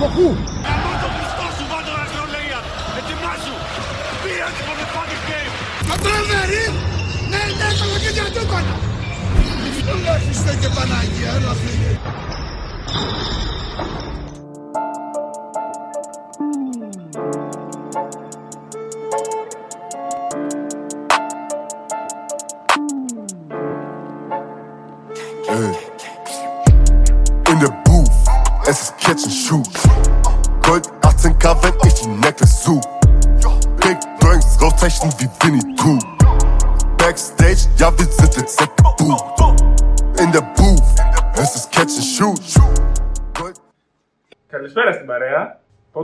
Κοκού. Καμώ το Χριστός σου βάτω αστρολογία. Ετοιμάσου. Πήραν for the fucking game. Πατράδερη. Ναι, ναι, κολοκύτια του κόνα. Έλα Χριστέ και Παναγία, έλα φίλε.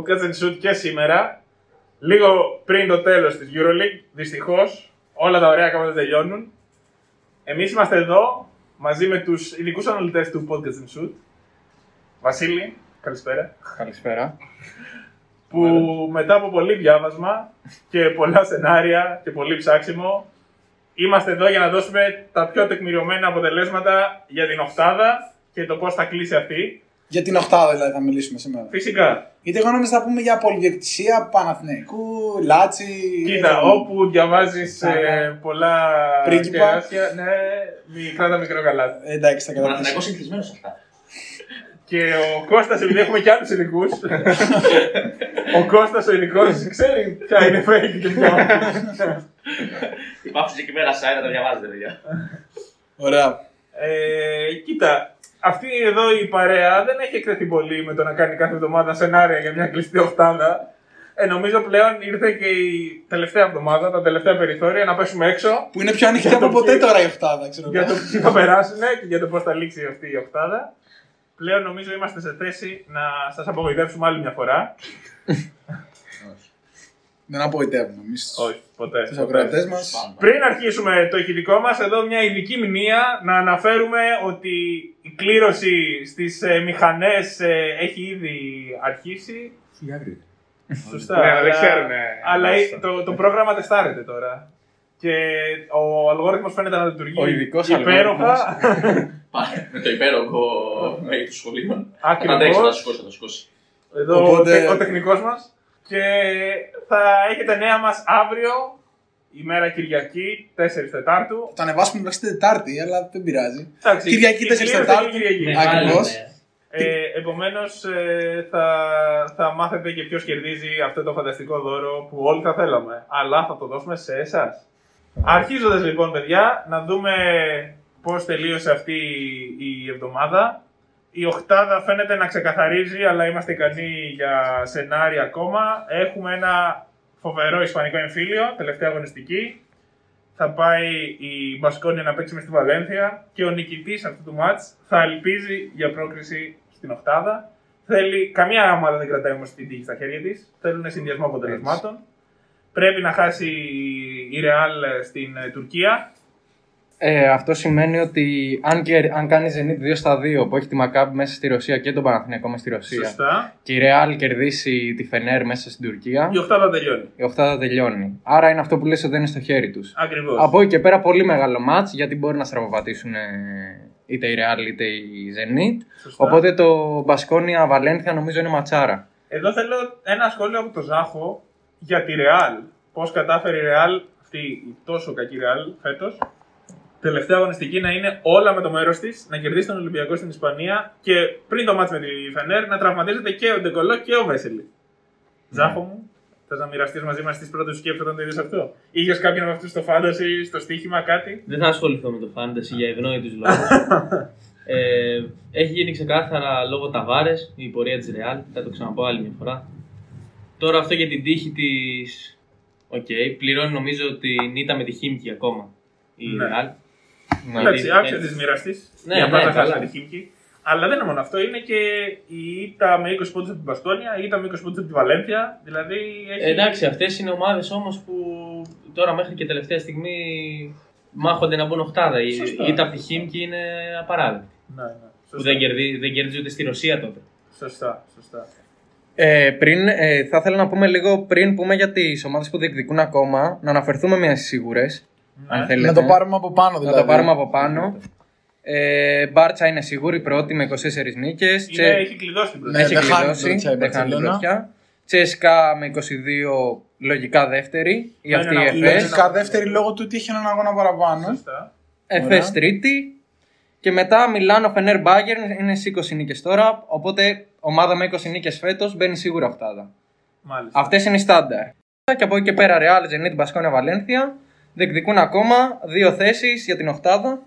Παρέα. Podcast and Shoot και σήμερα. Λίγο πριν το τέλος της EuroLeague, δυστυχώς, όλα τα ωραία πράγματα τελειώνουν. Εμείς είμαστε εδώ, μαζί με τους ειδικούς αναλυτές του Podcast and Shoot. Βασίλη, καλησπέρα. Καλησπέρα. Που μετά από πολύ διάβασμα και πολλά σενάρια και πολύ ψάξιμο, είμαστε εδώ για να δώσουμε τα πιο τεκμηριωμένα αποτελέσματα για την οχτάδα και το πώς θα κλείσει αυτή. Για την οχτάδα δηλαδή θα μιλήσουμε σήμερα. Φυσικά, Γιατί εγώ νόμιζα θα πούμε για πολυδιοκτησία Παναθηναϊκού, Λάτσι. Κοίτα, έτσι. όπου διαβάζεις Ναι. πολλά Πρίγκιπα. κεράσια, ναι, μη- κράτα μικρό καλά. Ε, Εντάξει, θα Ο καταλάβεις. Παναθηναϊκός είναι κλεισμένος σε αυτά. Και ο Κώστας, επειδή έχουμε και άλλους ειδικούς, ο Κώστας ο ειδικός ξέρει ποια είναι fake και ποια όχι. Υπάρχουν συγκεκριμένα site να τα διαβάζετε, παιδιά. Ωραία. Ε, κοίτα, αυτή εδώ η παρέα δεν έχει εκτεθεί πολύ με το να κάνει κάθε εβδομάδα σενάρια για μια κλειστή οχτάδα. Ε, νομίζω πλέον ήρθε και η τελευταία εβδομάδα, τα τελευταία περιθώρια να πέσουμε έξω Που είναι πιο ανοιχτή Για το από ποτέ ποιοι- τώρα η οχτάδα, ξέρω για εγώ. το ποιοι θα περάσουν και για το πώς θα λήξει αυτή η οχτάδα. Πλέον νομίζω είμαστε σε θέση να σας απογοητεύσουμε άλλη μια φορά. Δεν απογοητεύουμε εμείς ποτέ. τους ακροατές μας. Πριν αρχίσουμε το ηχητικό μας, εδώ μια ειδική μνήμα να αναφέρουμε ότι η κλήρωση στις ε, μηχανές ε, έχει ήδη αρχίσει. Σωστά. Ναι, αλλά- δεν ξέρουνε. Αλλά Μάλιστα. το, το πρόγραμμα τεστάρεται τώρα. Και ο αλγόριθμος φαίνεται να λειτουργεί Ο ειδικός υπέροχα. Πάρε με το υπέροχο μέγεθος του σχολείου. Θα Ακριβώς. αντέξει, θα σηκώσει, θα το σηκώσει. Εδώ Οπότε- ο, ο τεχνικός μας. Και θα έχετε νέα μας αύριο, ημέρα Κυριακή, 4 Τετάρτου. Θα ανεβάσουμε μέχρι την Τετάρτη, αλλά δεν πειράζει. Εντάξει, Κυριακή η 4 κλήρωση Τετάρτου. είναι Κυριακή. Μεγάλη Ακριβώς. είναι. Ε, Επομένως, θα, θα μάθετε και ποιος κερδίζει αυτό το φανταστικό δώρο που όλοι θα θέλαμε. Αλλά θα το δώσουμε σε εσάς. Αρχίζοντας λοιπόν, παιδιά, να δούμε πώς τελείωσε αυτή η εβδομάδα. Η οχτάδα φαίνεται να ξεκαθαρίζει, αλλά είμαστε ικανοί για σενάρια ακόμα. Έχουμε ένα φοβερό ισπανικό εμφύλιο, τελευταία αγωνιστική. Θα πάει η Μπασκόνια να παίξει με στη Βαλένθια και ο νικητής αυτού του μάτς θα ελπίζει για πρόκριση στην Οχτάδα. Θέλει, καμία ομάδα δεν κρατάει όμως την τύχη στα χέρια της. Θέλουν συνδυασμό αποτελεσμάτων. Πρέπει να χάσει η Real στην ε, Τουρκία. Ε, αυτό σημαίνει ότι αν, και, αν κάνεις Zenit 2 στα 2 που έχει τη Μακάμπ μέσα στη Ρωσία και τον Παναθηναϊκό μέσα στη Ρωσία Σωστά. και η Real κερδίσει τη Φενέρ μέσα στην Τουρκία, Η Οχτάδα τελειώνει. η οχτάδα τελειώνει. Άρα είναι αυτό που λες ότι δεν είναι στο χέρι τους. Ακριβώς. Από εκεί και πέρα πολύ μεγάλο μάτς γιατί μπορεί να στραβοπατήσουν ε, είτε η Real είτε η Zenit. Σωστά. Οπότε το Μπασκόνια Βαλένθια νομίζω είναι ματσάρα. Εδώ θέλω ένα σχόλιο από τον Ζάχο για τη Real. Πώς κατάφερε η Real, αυτή η τόσο κακή Real φέτος, τελευταία αγωνιστική να είναι όλα με το μέρος της, να κερδίσει τον Ολυμπιακό στην Ισπανία και πριν το μάτς με τη Φενέρ να τραυματίζεται και ο Ντεκολό και ο Βέσελη. Ζάχο μου, θες να μοιραστείς μαζί μας τις πρώτες σκέψεις όταν το είδες αυτό; Είχες κάποιον από αυτούς στο φάνταση, στο στοίχημα, κάτι; Δεν θα ασχοληθώ με το fantasy για ευνόητους λόγους. ε, έχει γίνει ξεκάθαρα λόγω Ταβάρες η πορεία της Real. Θα το ξαναπώ άλλη μια φορά. Τώρα αυτό για την τύχη της. Οκ, πληρώνει νομίζω την ήττα με τη Χίμκι ακόμα η Ναι. Real. Εντάξει, Δηλαδή, άξιο έτσι. τη μοιραστή. Ναι, για ναι, πάντα καλά. χάσει τη Χίμκι. Αλλά δεν είναι μόνο αυτό, είναι και η ήττα με 20 πόντους από την Μπασκόνια, η ήττα με 20 πόντους από τη Βαλένθια. Δηλαδή έχει. Ε, εντάξει, αυτές είναι ομάδες όμως που τώρα μέχρι και τελευταία στιγμή μάχονται να μπουν οχτάδα. Η Σωστά. η ήττα από τη Χίμκι είναι απαράδεκτη. Ναι, ναι. Που Σωστά. δεν, κερδί, δεν κερδίζει ούτε στη Ρωσία τότε. Σωστά, σωστά. Ε, πριν, ε, θα ήθελα να πούμε λίγο πριν πούμε για τις ομάδες που διεκδικούν ακόμα, να αναφερθούμε μιας στι σίγουρες. Αν Ναι. θέλετε. Να το πάρουμε από πάνω Να δηλαδή. το πάρουμε από πάνω. Ε, Μπάρτσα είναι σίγουρη πρώτη με 24 νίκες. Είναι, έχει κλειδώσει την πρώτη. Ναι, έχει δεν χάνει κλειδώσει. την πρωτιά η Δεν χάνει την Μπαρτσελώνα. πρωτιά. Τσέσκα με 22 λογικά δεύτερη. Η Είναι αυτή ένα η λογικά Εφές. Λογικά δεύτερη λόγω του ότι είχε έναν αγώνα παραπάνω. Σωστά. Εφές τρίτη. Και μετά Μιλάνο Φενέρ Μπάγκερν είναι στι 20 νίκες τώρα. Οπότε ομάδα με 20 νίκες φέτος μπαίνει σίγουρα οχτάδα. Μάλιστα. Αυτές είναι οι στάνταρ. Και από εκεί και πέρα Real, Zenit, Μπασκόνια, Βαλένθια διεκδικούν ακόμα δύο θέσεις για την οχτάδα.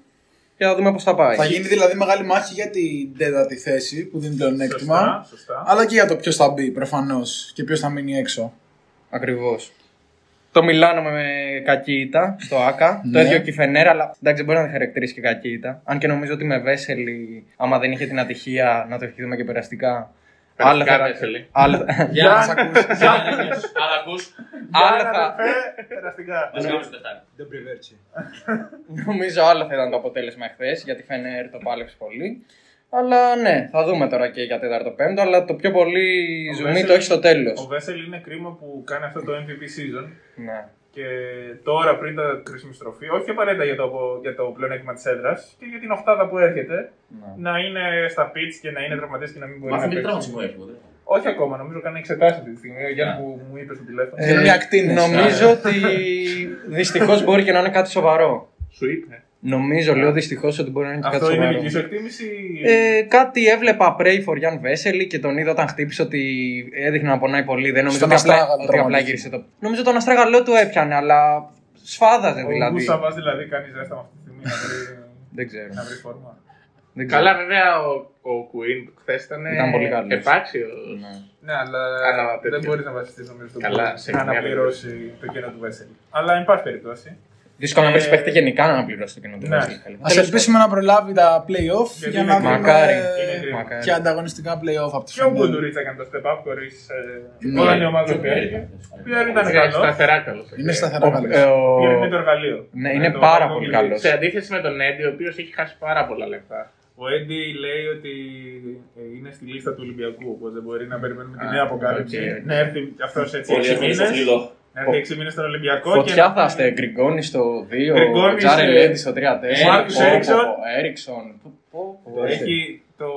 Και θα δούμε πώς θα πάει. Θα γίνει δηλαδή μεγάλη μάχη για την τέταρτη θέση που δίνει πλεονέκτημα. Σωστά, σωστά. Αλλά και για το ποιος θα μπει προφανώς και ποιος θα μείνει έξω. Ακριβώς. Το Μιλάνο με κακή ήττα στο ΑΚΑ. Το Ναι. ίδιο και η Φενέρα, αλλά εντάξει δεν μπορεί να τη χαρακτηρίσει και κακή ήττα. Αν και νομίζω ότι με Βέσελη, άμα δεν είχε την ατυχία να το ευχηθούμε και περαστικά. Άλλο Περαστικά, θα- Βέσελη. άλλο- Για να σ' ακούσει. Αλλά ακούς. άλλο Άρα, θα- αδερφέ, περαστικά. Δεν σκέφτεσαι το Τετάρτη. Δεν πριβέρτσι. Νομίζω άλλο θα ήταν το αποτέλεσμα εχθές, γιατί η Φενέρ το πάλεψε πολύ. Αλλά ναι, θα δούμε τώρα και για τέταρτο πέμπτο. Αλλά το πιο πολύ Ο ζουμί Βέσελ- το έχει στο τέλος. Ο Βέσελ είναι κρίμα που κάνει αυτό το MVP season Ναι. Και τώρα πριν τα κρίσιμη στροφή, όχι απαραίτητα για το, για το πλεονέκτημα της έδρας και για την οχτάδα που έρχεται, Ναι. να είναι στα pitch και να είναι τραυματίες και να μην μπορεί Μάθαμε να τι παίξει. τραυματισμό έχει. εγώ δεν έχω. Όχι ακόμα, νομίζω κάνει εξετάσει αυτή τη στιγμή. Ο Γιάννης που μου είπε στο τηλέφωνο. Ε, είναι ακτίνες. νομίζω ότι δυστυχώς μπορεί και να είναι κάτι σοβαρό. Σου είπε. Νομίζω, λέω δυστυχώς ότι μπορεί να είναι και κάτι Αυτό είναι σοβαρό. δική σου εκτίμηση; Ε, κάτι έβλεπα pray for Jan Vesely και τον είδα όταν χτύπησε ότι έδειχνε να πονάει πολύ. Δεν νομίζω Στον ότι απλά, Αστράγαλο ότι απλά τραυματίστηκε. γύρισε το. Νομίζω τον Αστράγαλό του έπιανε, αλλά σφάδαζε ο δηλαδή. Γκούσαβα δηλαδή κάνει ζέστα με αυτή τη στιγμή να βρει, Δεν ξέρω. να βρει φόρμα. Δεν ξέρω. Καλά, βέβαια ο, ο Queen χθες ήταν, Ήταν πολύ καλός. επάξιος. Ναι. Ναι, αλλά Κάνα τέτοιο. δεν μπορείς να βασιστείς νομίζω στον Καλά, κόσμο σε να μια αναπληρώσει το κενό του Βέσελ. Αλλά εν πάση περιπτώσει. Δύσκολο να βρει Ε, παίχτη γενικά να αναπληρώσει το κοινό του ναι. Vesely. Α ελπίσουμε να προλάβει τα playoff Γιατί για είναι να κρίμα. δούμε Μακάρι. Είναι κρίμα. Μακάρι. και ανταγωνιστικά playoff από τη Και ο Φενέρ. Γκουντουρίτσα έκανε το step up χωρίς Ναι. όταν η ομάδα Πιο του πέρα πήρε. ήταν. Ποιον ήταν Είναι καλός. σταθερά καλός. Είναι σταθερά Ο- καλός. ε, ο- Πήρε με το εργαλείο. Ναι, Με είναι το πάρα εργαλείο πολύ κλειδί. καλός. Σε αντίθεση με τον Έντι, ο οποίος έχει χάσει πάρα πολλά λεφτά. Ο Έντι λέει ότι ε, είναι στη λίστα του Ολυμπιακού, οπότε μπορεί να περιμένουμε τη Α, νέα αποκάλυψη. οκ, οκ. Να έρθει αυτός έτσι Όλοι 6 έχουν στο μήνε. φλοιό. Να έρθει 6 μήνες στον Ολυμπιακό. Φωτιά να- θα είστε. Γκριγκόνη στο 2, Γκριγκόνης, Τζάρε ε, Λέντι στο 3-4. Μάρκους Έριξον. Έριξον. Πω, πω, πω. Έχει το,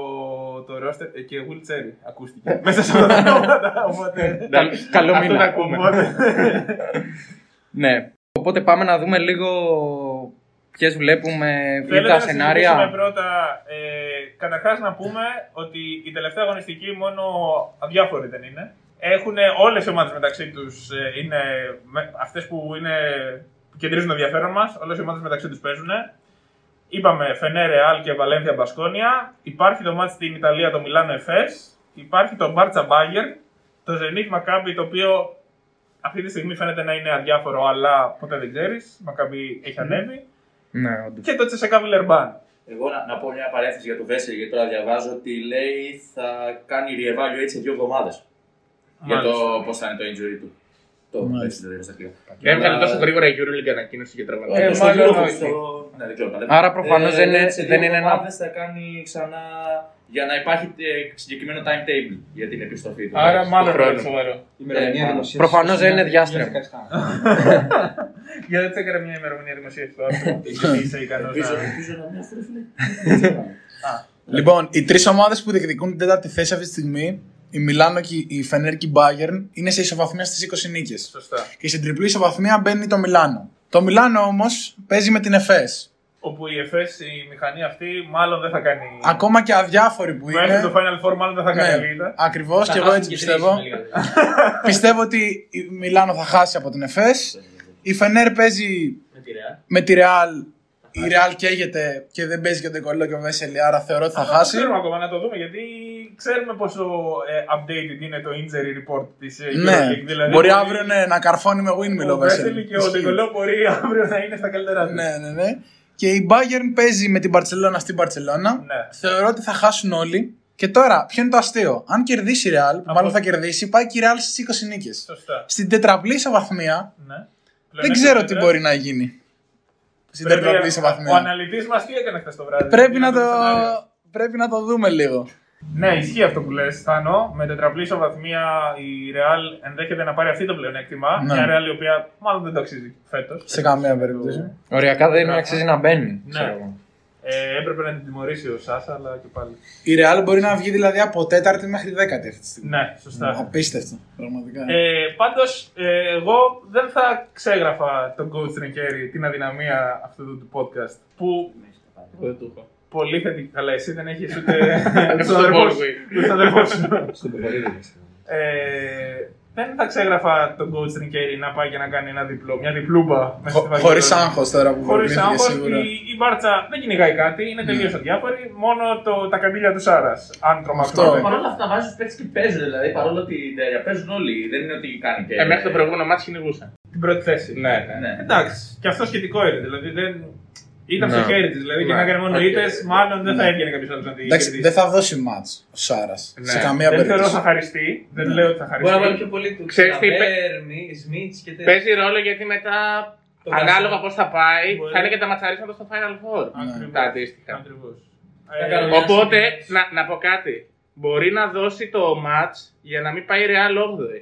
το ρόστερ και Will Cherry ακούστηκε. Μέσα σε αυτά τα ονόματα. Οπότε. Καλ- Καλό Αυτό μήνα. τα ακούμε. οπότε- Ναι. Οπότε πάμε να δούμε λίγο ποιες βλέπουμε ή Θέλετε τα να συζητήσουμε σενάρια. πρώτα. Ε, Καταρχάς να πούμε ότι η τελευταία αγωνιστική μόνο αδιάφορη δεν είναι. Έχουν όλες οι ομάδες μεταξύ τους είναι αυτές που, είναι, που κεντρίζουν το ενδιαφέρον μας. Όλες οι ομάδες μεταξύ τους παίζουν. Είπαμε Φενέ, Ρεάλ και Βαλένθια Μπασκόνια. Υπάρχει το μάτι στην Ιταλία το Μιλάνο Εφές. Υπάρχει το Μπάρτσα Μπάγκερ. Το Zenit Maccabi το οποίο αυτή τη στιγμή φαίνεται να είναι αδιάφορο, αλλά ποτέ δεν ξέρεις. Μακάμπι έχει ανέβει. Ναι, όντως. Και το Τσεσεκά Βιλερμπάν. Εγώ να, να πω μια παρένθεση για το Βέσελ, γιατί τώρα διαβάζω ότι λέει θα κάνει re-evaluate σε δύο εβδομάδες. Για το πώς θα είναι το injury του. Το Μάλιστα. Βέσελ δεν είναι στα αγγλικά. Και έβγαλε Αλλά- τόσο γρήγορα η EuroLeague ανακοίνωση και τραβαλάει. Ε, Ε, στο μάλλον Euro- όχι. στο- Ναι, δεν ξέρω. Άρα προφανώς δεν είναι- σε δεν δύο είναι ένα- εβδομάδες θα κάνει ξανά για να υπάρχει ε, συγκεκριμένο timetable για την επιστροφή του. Άρα μάλλον χρόνο. είναι σοβαρό. ημερομηνία Ε, δημοσίευσης Προφανώς δεν είναι του διάστρεμα. 2017. Γιατί δεν έκανε μια ημερομηνία δημοσίευσης του άρθρου. Γιατί είσαι ικανός Ελπίζω να. ελπίζω να μην αυτό φίλε. Λοιπόν, οι τρεις ομάδες που διεκδικούν την τέταρτη θέση αυτή τη στιγμή, η Μιλάνο και η Φενέρ και η Bayern, είναι σε ισοβαθμία στις 20 νίκες. Σωστά. Και στην τριπλή ισοβαθμία μπαίνει το Μιλάνο. Το Μιλάνο όμως παίζει με την ΕΦΕΣ. Όπου η ΕΦΕΣ, η μηχανή αυτή, μάλλον δεν θα κάνει. Ακόμα και αδιάφοροι που Μέχρι είναι. το Final Four, μάλλον δεν θα κάνει Ναι, καλύτερα. ακριβώς και εγώ έτσι πιστεύω. πιστεύω ότι η Μιλάνο θα χάσει από την ΕΦΕΣ. Η Φενέρ παίζει Με τη Real. με τη Ρεάλ. Η Ρεάλ καίγεται και δεν παίζει και το Νικολό και ο Βέσελη, άρα θεωρώ ότι θα Αυτό χάσει. Δεν ξέρουμε ακόμα να το δούμε γιατί ξέρουμε πόσο ε, updated είναι το injury report της Ναι, EuroLeague. Δηλαδή, μπορεί αύριο ναι, να καρφώνει με windmill ο Ο Βέσελη Βέσελη. και ο Ντεκολό μπορεί αύριο να είναι στα καλύτερα τους. Ναι, ναι, ναι. Και η Bayern παίζει με την Barcelona στην Barcelona. Ναι. Θεωρώ ότι θα χάσουν όλοι. Και τώρα, ποιο είναι το αστείο; Αν κερδίσει η Real, που μάλλον θα κερδίσει, πάει και η Real στις 20 νίκες. Σωστά. Στην τετραπλή ισοβαθμία Ναι. δεν ξέρω τι μπορεί να γίνει. Στην Πρέπει- τετραπλή Ο ισοβαθμία. αναλυτής μας τι έκανε χθες το βράδυ; Πρέπει να, το... σενάριο. πρέπει να το δούμε λίγο. Ναι, ισχύει αυτό που λες, Θάνο. Με τετραπλή ισοβαθμία η Real ενδέχεται να πάρει αυτή το πλεονέκτημα. Ναι. Μια Real η οποία μάλλον δεν το αξίζει φέτος. Σε καμία περίπτωση. Οριακά δεν αξίζει να μπαίνει. Ναι. ξέρω εγώ. Ε, έπρεπε να την τιμωρήσει ο Σάσα, αλλά και πάλι. Η Real μπορεί να βγει δηλαδή από τέταρτη μέχρι δέκατη αυτή τη στιγμή. Ναι, σωστά. Απίστευτο, πραγματικά. Ε, Πάντως, ε, εγώ δεν θα ξέγραφα τον coach Τρενκέρι την αδυναμία αυτού του podcast. Που Εγώ δεν το έχω. πολύ θετικά. Καλά, εσύ δεν έχεις ούτε. Έχω τον στο αδερφό σου. Ballway. Ούτε τον αδερφό σου. Στον Ποπολίδη. Ε, δεν θα ξέγραφα τον coach Τρενκέρι να πάει και να κάνει ένα διπλό, μια διπλούμπα μέσα στη Χωρίς Βαγγελόνη. άγχος τώρα που Χωρίς προβλήθηκε άγχος, σίγουρα. η, η Μπάρτσα δεν κυνηγάει κάτι, είναι τελείως αδιάφορη. Μόνο το, τα καντήλια του Σάρας. Αν τρομακτώνε. Αυτό. Παρ' όλα αυτά βάζουν παίξει και παίζουν δηλαδή. Παρόλο ότι τέλεια παίζουν όλοι. Δεν είναι ότι κάνει και. Ε, μέχρι το προηγούμενο μάτι κυνηγούσα. Την πρώτη θέση. Ναι, ναι. Ναι. Εντάξει, και αυτό σχετικό είναι. Δηλαδή δεν. Ήταν στο Ναι. χέρι της. Δηλαδή και Ναι. να έκανε μόνο Οκ. ήττες, μάλλον δεν θα Ναι. έβγαινε κάποιος άλλος να την Εντάξει, κερδίσει. δεν θα δώσει μάτς ο Σάρας. Ναι. Σε καμία Δεν θεωρώ περίπτωση. θα χαριστεί. Δεν Ναι. λέω ότι θα Μπορεί να βάλει χαριστεί. πιο πολύ του Ξέρεις τι, Κλαβέρ, Μι- Σμιτς και τέτοια. Παίζει ρόλο γιατί μετά, Το ανάλογα Barca. πώς θα πάει, Μπορεί. θα είναι και τα ματσαρίσματα στο Final Four. Ακριβώς. Τα αντίστοιχα. Ακριβώς. Να Ε, κάνω μια Οπότε, συζήτηση. να, να πω κάτι. Μπορεί να δώσει το match για να μην πάει η Real 8η.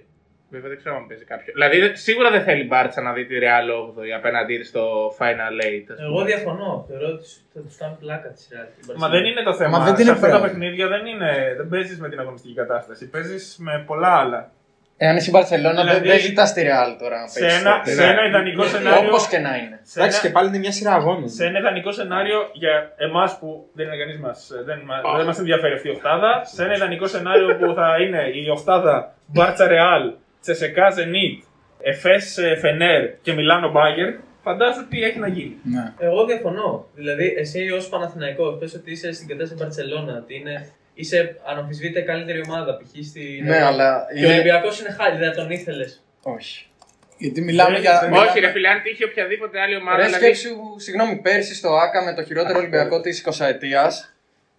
Βέβαια δεν ξέρω αν παίζει κάποιο. Δηλαδή δεν- σίγουρα δεν θέλει η Μπάρτσα να δει τη Real 8η απέναντί της στο Final 8. ας Εγώ πούμε. διαφωνώ. Θεωρώ ότι θα τους κάνει πλάκα της Real. Μα δεν είναι το θέμα. Μα δεν την Σε αυτά τα επηρεάζει. παιχνίδια δεν, είναι, δεν παίζεις με την αγωνιστική κατάσταση. Παίζεις με πολλά άλλα. Εάν είσαι η Μπαρσελόνα, δεν Δηλαδή, δεν ζητάς τη Real τώρα να Σε παίξεις. ένα, σε ένα ιδανικό σενάριο. Όπω και να είναι. σε Εντάξει, ένα- και πάλι είναι μια σειρά αγώνων. σε ένα ιδανικό σενάριο για εμάς που δεν είναι κανείς μα, δεν, μα- δεν μας ενδιαφέρει αυτή η οχτάδα. Σε ένα ιδανικό σενάριο που θα είναι η οχτάδα Μπάρτσα Ρεάλ, Τσεσεκά Ζενίτ, Εφές Φενέρ και Μιλάνο Μπάγκερ, φαντάζομαι τι έχει να γίνει. Ναι. Εγώ διαφωνώ. Δηλαδή, εσύ ως Παναθηναϊκός, πες ότι είσαι στην κατάσταση Μπαρσελόνα, ότι είναι, είσαι αναμφισβήτητα καλύτερη ομάδα, π.χ. στη. Ναι, αλλά Και ο είναι- Ολυμπιακός είναι χάλι, δεν τον ήθελες. Όχι. Γιατί μιλάμε Δεν- για. δεν- μιλάμε- Όχι, ρε φίλε, αν τύχει οποιαδήποτε άλλη ομάδα. Ρε δηλαδή- σκέψου, συγγνώμη, πέρσι στο ΑΚΑ με το χειρότερο Ολυμπιακό της 20 ετία.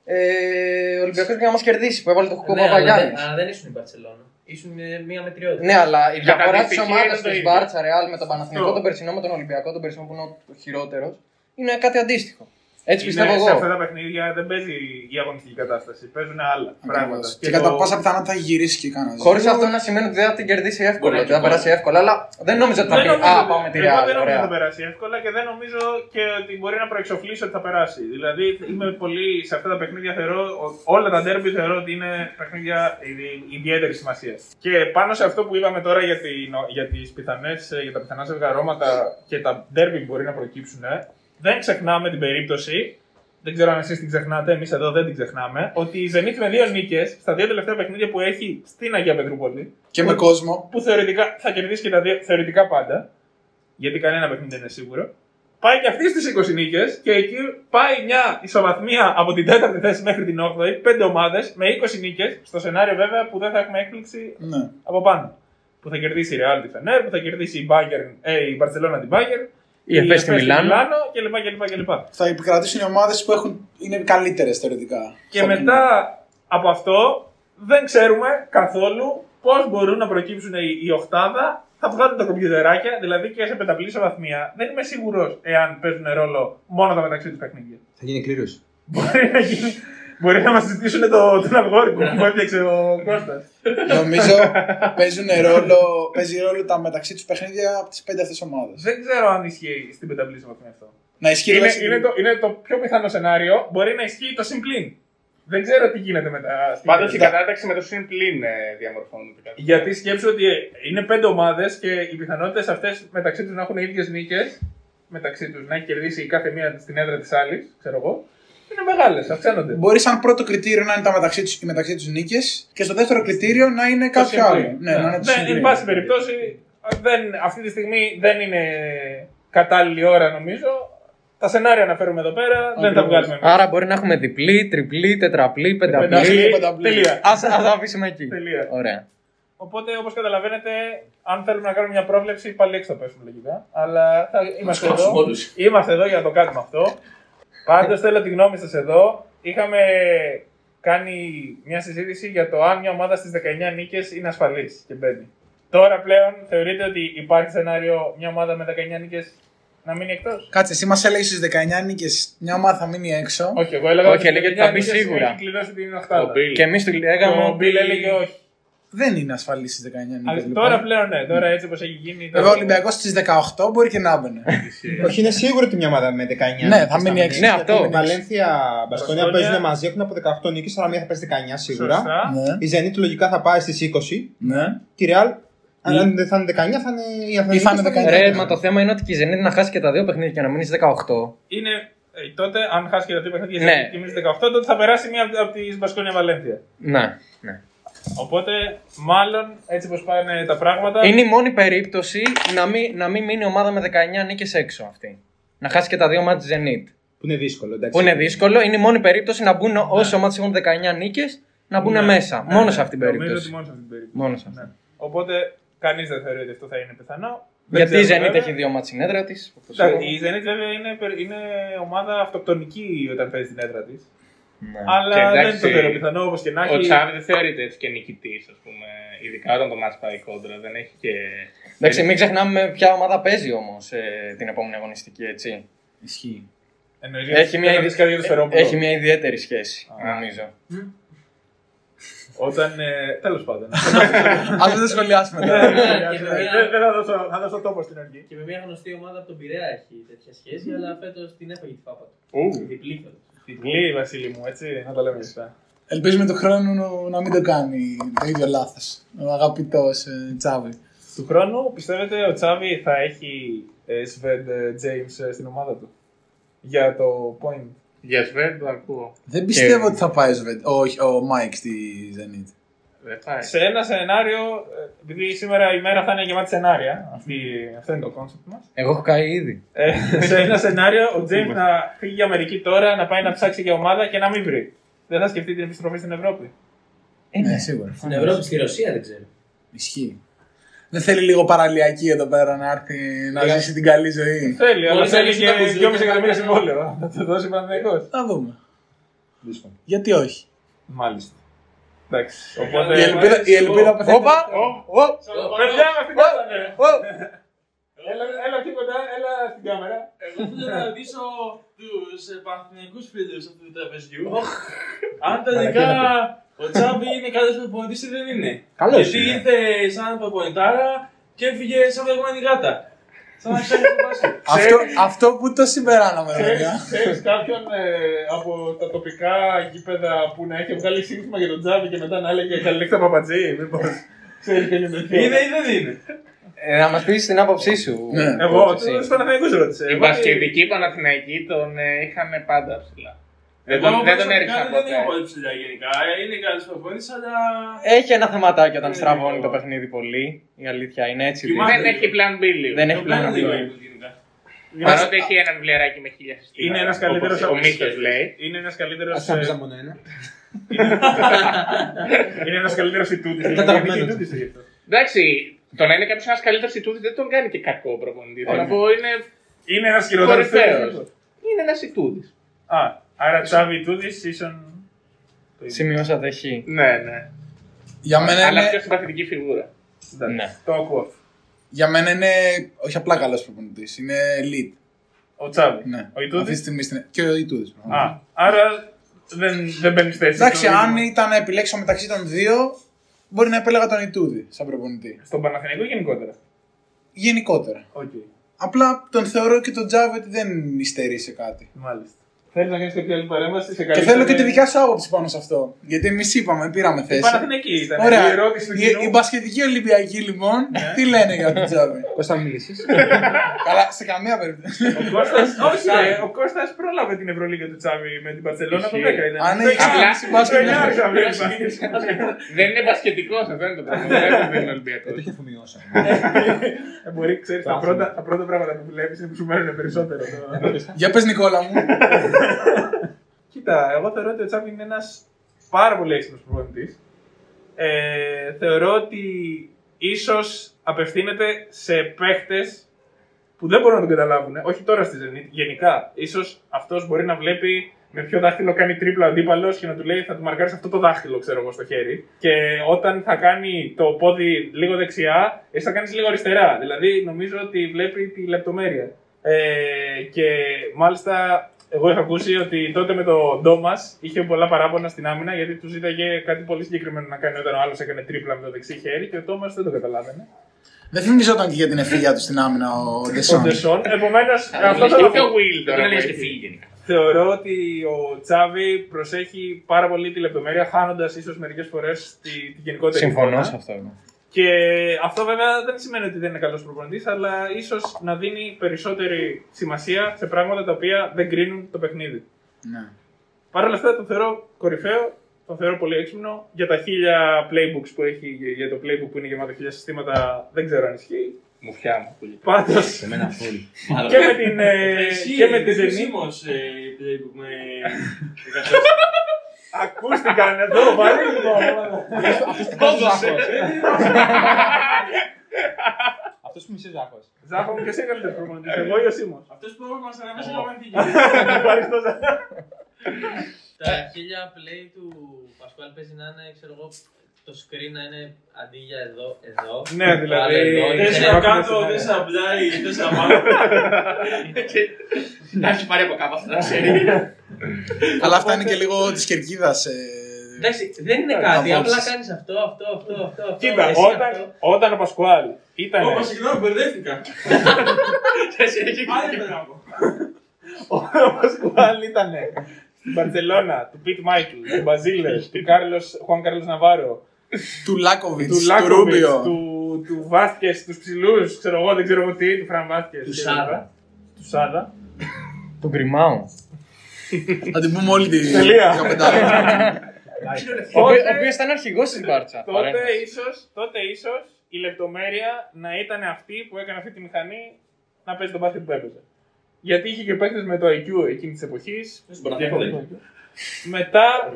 Ε, ο Ολυμπιακός πήγε να μας κερδίσει που έβαλε το Χουκό Ναι, αλλά, Παπαγιάννης. δεν- αλλά δεν ήσουν η Μπαρσελόνα. Ήσουν με μία μετριότητα. Ναι, αλλά η διαφορά Κατά της τη ομάδας είναι το τη ίδιο. Μπάρτσα Ρεάλ με τον Παναθηνικό Αυτό. τον περσινό με τον Ολυμπιακό τον περσινό που είναι ο χειρότερος είναι κάτι αντίστοιχο. Έτσι Είναι πιστεύω σε εγώ. αυτά τα παιχνίδια δεν παίζει η αγωνιστική κατάσταση. Παίζουν άλλα πράγματα. Ακριβώς. Και κατά το- πάσα πιθανότητα θα γυρίσει και κανένα. Χωρίς αυτό να σημαίνει ότι δεν θα την κερδίσει εύκολα, Μπορεί ότι θα και περάσει εύκολα, αλλά δεν νόμιζα ότι θα Δεν πει νομίζω Α, ότι- πάμε τη εγώ Real. δεν νομίζω ότι θα Ωραία. περάσει εύκολα και δεν νομίζω και ότι μπορεί να προεξοφλήσει ότι θα περάσει. Δηλαδή, είμαι πολύ σε αυτά τα παιχνίδια θεωρώ, ο- όλα τα ντέρμπι θεωρώ ότι είναι παιχνίδια ιδιαίτερη σημασία. Και πάνω σε αυτό που είπαμε τώρα για, την, για, τις πιθανές, για τα πιθανά ζευγαρώματα και τα ντέρμπι που μπορεί να προκύψουν, ε, δεν ξεχνάμε την περίπτωση. Δεν ξέρω αν εσείς την ξεχνάτε, εμείς εδώ δεν την ξεχνάμε. Ότι η Zenit με δύο νίκες στα δύο τελευταία παιχνίδια που έχει στην Αγία Πετρούπολη. Και με που- κόσμο. που θεωρητικά θα κερδίσει και τα δύο, θεωρητικά πάντα, γιατί κανένα παιχνίδι δεν είναι σίγουρο. Πάει και αυτή στις 20 νίκες και εκεί πάει μια ισοβαθμία από την 4η θέση μέχρι την 8η, 5 ομάδες με 20 νίκες, στο σενάριο βέβαια που δεν θα έχουμε έκπληξη Ναι. από πάνω. Που θα κερδίσει η Real τη Fener, που θα κερδίσει η, Bayern, ε, η Barcelona την Bayern, Η Εφέ στη Μιλάνο. κλπ. κλπ, κλπ. Θα επικρατήσουν οι ομάδες που έχουν, είναι καλύτερες θεωρητικά. Και Στο μετά από αυτό δεν ξέρουμε καθόλου πώς μπορούν να προκύψουν οι, οι οχτάδα. Θα βγάλουν τα κομπιουτεράκια, δηλαδή και σε πενταπλή ισοβαθμία. Δεν είμαι σίγουρος εάν παίζουν ρόλο μόνο τα μεταξύ τους παιχνίδια. Θα γίνει κλήρωση. Μπορεί να, γίνει, μπορεί να μας ζητήσουν το, τον αλγόριθμο που έφτιαξε ο Κώστας. Νομίζω παίζουν ρόλο, παίζει ρόλο τα μεταξύ τους παιχνίδια από τις πέντε αυτές ομάδες. Δεν ξέρω αν ισχύει στην πενταπλή ισοβαθμία αυτό. Να ισχύει Είναι, δηλαδή- είναι, το, είναι το πιο πιθανό σενάριο. Μπορεί να ισχύει το συμπλήν. Δεν ξέρω τι γίνεται μετά. στην Πάντως η πενταπλή. κατάταξη με το συν πλήν ε, διαμορφώνεται. κάτι. Γιατί σκέψου ότι είναι πέντε ομάδες και οι πιθανότητες αυτές μεταξύ τους να έχουν ίδιες νίκες, μεταξύ τους να έχει κερδίσει η κάθε μία στην έδρα της άλλης, ξέρω εγώ, είναι μεγάλες, αυξάνονται. Μπορεί σαν πρώτο κριτήριο να είναι τα μεταξύ του, οι μεταξύ τους νίκες και στο δεύτερο κριτήριο να είναι κάποιο Το άλλο. συμπλήν. Ναι, να είναι το Δεν, συμπλήν. εν πάση περιπτώσει, δεν, αυτή τη στιγμή δεν είναι κατάλληλη ώρα νομίζω. Τα σενάρια αναφέρουμε εδώ πέρα, δεν τα Ακριβώς. βγάλουμε εμείς. Άρα μπορεί να έχουμε διπλή, τριπλή, τετραπλή, πενταπλή. Πενταπλή, πενταπλή. Τελεία. Α τα αφήσουμε εκεί. Τελεία. Ωραία. Οπότε, όπως καταλαβαίνετε, αν θέλουμε να κάνουμε μια πρόβλεψη, πάλι έξω θα πέσουμε λογικά. Αλλά θα είμαστε κάψουμε εδώ. όλους. Είμαστε εδώ για να το κάνουμε αυτό. Πάντως θέλω τη γνώμη σας εδώ. Είχαμε κάνει μια συζήτηση για το αν μια ομάδα στις 19 νίκες είναι ασφαλής και μπαίνει. Τώρα πλέον θεωρείτε ότι υπάρχει σενάριο μια ομάδα με 19 νίκες να μείνει εκτός; Κάτσε, εσύ μας έλεγες στις 19 νίκες μια ομάδα θα μείνει έξω. Όχι, εγώ έλεγα Όχι, ότι έλεγε ότι θα μπει νίκες σίγουρα. Έχει κλειδώσει την Ο οχτάδα. Μπιλ. Και εμείς του λέγαμε. Ο ότι- Μπιλ έλεγε όχι. Δεν είναι ασφαλής στις 19 νίκε. Αλλά Τώρα πλέον ναι, τώρα έτσι όπως έχει γίνει. Βέβαια, ο Ολυμπιακός στις 18 μπορεί και να έμπαινε. Όχι, είναι σίγουρο ότι μια ομάδα με 19 Ναι, θα μείνει έξι. Ναι, αυτό. Η Βαλένθια Μπασκόνια Μπασκόνια. παίζουν μαζί, έχουν από 18 νίκες, αλλά μία θα παίζει 19 σίγουρα. Σωστά. Ναι. Η Zenit λογικά θα πάει στις 20. ναι. Και η Real, αν δεν θα είναι 19, θα είναι η Αθλητική. θα είναι 19. Ρε, μα το θέμα είναι ότι και η Zenit να χάσει και τα δύο παιχνίδια και να μείνει στις 18. Είναι ε, τότε, αν χάσει και τα δύο παιχνίδια Ναι. και εμεί 18, τότε θα περάσει μία από- από τη Μπασκόνια Βαλένθια. Ναι, ναι. Οπότε, μάλλον έτσι όπω πάνε τα πράγματα. Είναι η μόνη περίπτωση να μην, να μην μείνει η ομάδα με 19 νίκες έξω αυτή. Να χάσει και τα δύο μάτια Zenit. Που είναι δύσκολο, εντάξει. Που είναι δύσκολο, είναι η μόνη περίπτωση να μπουν όσοι ομάδες έχουν 19 νίκες να μπουν Ναι. μέσα. Ναι, Μόνος ναι. σε αυτήν την Νομίζω ότι περίπτωση. μόνος σε αυτή την περίπτωση. Μόνος σε αυτή. Ναι. Οπότε, κανείς δεν θεωρεί ότι αυτό θα είναι πιθανό. Δεν Γιατί η ξέρουμε, Zenit βέβαια. έχει δύο μάτια στην έδρα της. Εντάξει, Η Zenit βέβαια είναι, περι- είναι ομάδα αυτοκτονική όταν παίζει την έδρα της. Ναι. Αλλά Και δεν εντάξει, το θεωρώ πιθανό όπως και να έχει. Ο Τσάβη δεν θεωρείται έτσι και νικητής, ας πούμε. Ειδικά όταν το μάτς πάει κόντρα. Δεν έχει και. Εντάξει, μην ξεχνάμε με ποια ομάδα παίζει όμως την επόμενη αγωνιστική, έτσι. Ισχύει. Εννοείς Έχει ότι μια, δεν θα δεις κάτι για το Σφαιρόπουλο. έχει μια ιδιαίτερη σχέση, Α. νομίζω. Όταν. Ε, Τέλος πάντων. Α δεν το σχολιάσουμε Δεν τώρα. δεν- δεν θα δώσω- θα δώσω τόπο στην αρχή. Και με μια γνωστή ομάδα από τον Πειραιά έχει τέτοια σχέση, αλλά φέτος την έφαγε τη φάπα του. Ου. Διπλή φέτος. Διπλή, Βασίλη μου, έτσι. Να τα λέμε σωστά. Ελπίζουμε το χρόνο να μην το κάνει το ίδιο λάθος. Ο αγαπητό Τσάβη. Του χρόνου πιστεύετε ο Τσάβη θα έχει ε, Σβέντ Τζέιμς στην ομάδα του; Για το point. Για Σβέντ το ακούω. Δεν πιστεύω ότι θα πάει ο Σβέντ- όχι, ο Μάικ στη Zenit. Δεν πάει. Σε ένα σενάριο, ε, επειδή σήμερα η μέρα θα είναι γεμάτη σενάρια, αυτή, αυτό είναι το κόνσεπτ μας. Εγώ έχω καεί ήδη. Ε, σε ένα σενάριο, ο Τζέιμς να φύγει για Αμερική τώρα, να πάει να ψάξει για ομάδα και να μην βρει. Δεν θα σκεφτεί την επιστροφή στην Ευρώπη. Ναι, σίγουρα. Στην Ευρώπη, στη Ρωσία δεν ξέρω. Ισχύει. Δεν θέλει λίγο παραλιακή εδώ πέρα να έρθει να Λίγα- ζήσει την καλή ζωή. Θέλει, αλλά Μόλις θέλει ανοίξει και τα μπουζούκια 2,5 θα εκατομμύρια πάει. συμβόλαιο. Θα το δώσει Παναθηναϊκός. Θα δούμε. Δύσκολο. Γιατί όχι; Μάλιστα. Εντάξει. Οπότε. Η ελπίδα, η ελπίδα πεθαίνει. Όπα! Παιδιά μα θυμάσανε. Έλα, έλα τίποτα, έλα στην κάμερα. Εγώ θέλω να ρωτήσω τους ε, παναθηναϊκούς φίλους αυτού του τραπεζιού αν τελικά ο Τσάβη είναι καλύτερος προπονητής ή δεν είναι; Καλός Γιατί είναι. ήρθε σαν προπονητάρα και έφυγε σαν βεγμένη γάτα. Σαν να ξέρεις το μπάσκετ. Αυτό, αυτό που το συμπεράναμε, παιδιά. Ξέρεις κάποιον ε, από τα τοπικά γήπεδα που να έχει βγάλει σύνθημα για τον Τζάβι και μετά να έλεγε Καληνύχτα Παπατζή, μήπως. Ξέρεις ποιο είναι τέτοιο. Είναι ή δεν είναι. Ε, να μας πεις την άποψή σου. Ναι. Εγώ, Εσύ. του Παναθηναϊκούς ρώτησε. Οι Εγώ, μπασκετικοί Παναθηναϊκοί τον ε, είχαν πάντα ψηλά. Δεν Εγώ τον, δεν τον προσωπικά έριξαν Δεν είναι ποτέ. πολύ ψηλά γενικά. Ε, Είναι καλός προπονητής, αλλά... Έχει ένα θεματάκι όταν Ε, στραβώνει λίγο. το παιχνίδι πολύ. Η αλήθεια είναι έτσι. Κοιμάται. δείχνει. Δεν έχει plan B λίγο. Δεν έχει Το πλάνο πλάνο λίγο B. είναι γενικά. Παρότι έχει ένα βιβλιαράκι με χίλια συστήματα. είναι ένας όπως καλύτερος Ο μύθος λέει. Είναι ένας καλύτερος. Α άμπηζα μόνο ένα. Είναι ένας καλύτερος ητούτη. Καταγραμμένο. Εντάξει, το να είναι κάποιος ένας καλύτερος ητούδη δεν τον κάνει και κακό προπονητή. Θέλω να πω είναι, Είναι ένας χειρότερος Κορυφαίος. είναι ένας ητούδη. Α, άρα Τσάβι ητούτη ίσον. Σημειώσατε χ. Ναι, ναι. Για μένα Αλλά πιο είναι, συμπαθητική φιγούρα. Ναι. Το ακούω. για μένα είναι όχι απλά καλός προπονητής. Είναι elite. Ο Τσάβι. Ναι. Ο Αυτή τη Ιτούδη. στιγμή στην. Και ο Ιτούδης. Α, άρα δεν, δεν μπαίνει θέση. Εντάξει, στο αν δίδυμο. ήταν να επιλέξω μεταξύ των δύο, μπορεί να επέλεγα τον Ιτούδη σαν προπονητή. Στον Παναθηναϊκό ή γενικότερα; Γενικότερα. Οκ. Απλά τον θεωρώ και τον Τζάβι ότι δεν υστερεί σε κάτι. Μάλιστα. Θέλεις να κάνεις κάποια άλλη παρέμβαση σε Και καλύτερη- θέλω και τη δικιά σου άποψη πάνω σε αυτό. Γιατί εμείς είπαμε, πήραμε Η θέση. Παναθηναϊκή ήταν. Ωραία. Η ερώτηση του Η, κοινού. η μπασκετική Ολυμπιακή λοιπόν, τι λένε για τον Τζάβι. Πώ θα μιλήσεις. Καλά, σε καμία περίπτωση. Ο Κώστας, όχι, ρε, ο Κώστας πρόλαβε την Ευρωλίγα του Τσάβη με την Παρσελόνα το 10 ήταν. Αν Το έχει εννιά- μιλήσει μπάσκετ, το εννιά ναι. άρχισα να βλέπει μπάσκετ. Δεν είναι μπασκετικός αυτό είναι το πράγμα. Δεν είναι Ολυμπιακός. Το είχε αφομοιώσει. Ε, Μπορεί, ξέρεις, τα πρώτα, τα πρώτα πράγματα που βλέπεις είναι που σου μένουν περισσότερο. Για πες Νικόλα μου. Κοίτα, εγώ θεωρώ ότι ο Τσάβη είναι ένας πάρα πολύ έξυπνος προπονητής. Ε, θεωρώ ότι ίσως απευθύνεται σε παίχτες που δεν μπορούν να τον καταλάβουν. Όχι τώρα στη Zenit, γενικά. σω αυτός μπορεί να βλέπει με ποιο δάχτυλο κάνει τρίπλα ο αντίπαλος και να του λέει θα του μαρκάρει αυτό το δάχτυλο, ξέρω εγώ, στο χέρι. Και όταν θα κάνει το πόδι λίγο δεξιά, εσύ θα κάνεις λίγο αριστερά. Δηλαδή νομίζω ότι βλέπει τη λεπτομέρεια. Ε, και μάλιστα Εγώ είχα ακούσει ότι τότε με τον Ντόμας είχε πολλά παράπονα στην άμυνα γιατί τους ζήταγε κάτι πολύ συγκεκριμένο να κάνει όταν ο άλλος έκανε τρίπλα με το δεξί χέρι και ο Ντόμα δεν το καταλάβαινε. Δεν θυμιζόταν και για την ευφύγια του στην άμυνα ο Ο Ντεσόν. Ντεσόν. Επομένως, αυτός είχε θέλω να και πω. ο Will τώρα Δεν που έλεγες έχει και φύγει γενικά. Θεωρώ ότι ο Τσάβη προσέχει πάρα πολύ τη λεπτομέρεια, χάνοντας ίσως μερικές φορές τη, τη γενικότερη Συμφωνώ εικόνα. σε αυτό. Ναι. Και αυτό βέβαια δεν σημαίνει ότι δεν είναι καλός προπονητής, αλλά ίσως να δίνει περισσότερη σημασία σε πράγματα τα οποία δεν κρίνουν το παιχνίδι. Ναι. Παρ' όλα αυτά τον θεωρώ κορυφαίο, τον θεωρώ πολύ έξυπνο. Για τα χίλια playbooks που έχει, για το playbook που είναι γεμάτο χίλια συστήματα, δεν ξέρω αν ισχύει. Μουφιά μου. Πάντως. Εμένα φούλ. και με την, ε, και με τη Zenit. Σίμος, ε, playbook με... Ακούστηκαν εδώ, βάλε λοιπόν. Αυτός που μισεί Ζάχο. Ζάχο μου, ποιο είναι καλύτερο προπονητή, εγώ ή ο Σίμω. Αυτός που μας αναμέσει να φύγει. Ευχαριστώ, Ζάχο. Τα χίλια play του Πασκουάλ παίζει να είναι, ξέρω εγώ, το screen να είναι αντί για εδώ, εδώ. Ναι, δηλαδή, πάλι εδώ, είναι Τέσσερα ένα- κάτω, τέσσερα πλάι, τέσσερα πάνω. Να έχει πάρει από κάπου αυτό να ξέρει. Αλλά αυτά είναι και λίγο της κερκίδας. Εντάξει, δεν είναι κάτι, απόψεις. απλά κάνεις αυτό, αυτό, αυτό, αυτό. αυτό, Κοίτα, εσύ όταν, αυτό. όταν ο Πασκουάλ ήταν. Ωπα, συγγνώμη, μπερδεύτηκα. Άλλη έπαιρνα από. Ο Πασκουάλ ήταν στην Μπαρσελόνα, του Πιτ Μάικλ, του Μπαζίλε, του Κάρλος, Χουάν Κάρλος Ναβάρο, Του Λάκοβιτς, του του Λάκοβιτς, Ρούμπιο. του, του Βάσκες, τους ψηλούς, ξέρω εγώ, δεν ξέρω εγώ τι, του Φραν Βάσκες. Του Σάδα. Του Σάδα. Του Γκριμάου. Θα την πούμε όλη τη Τελεία. δεκαπεντάδα. Ο οποίος ήταν αρχηγός της Μπάρτσα. τότε ίσως, τότε ίσως η λεπτομέρεια να ήταν αυτή που έκανε αυτή τη μηχανή να παίζει τον μπάσκετ που έπαιζε. Γιατί είχε και παίχτε με το IQ εκείνης της εποχής. Στον Παναθηναϊκό δεν Μετά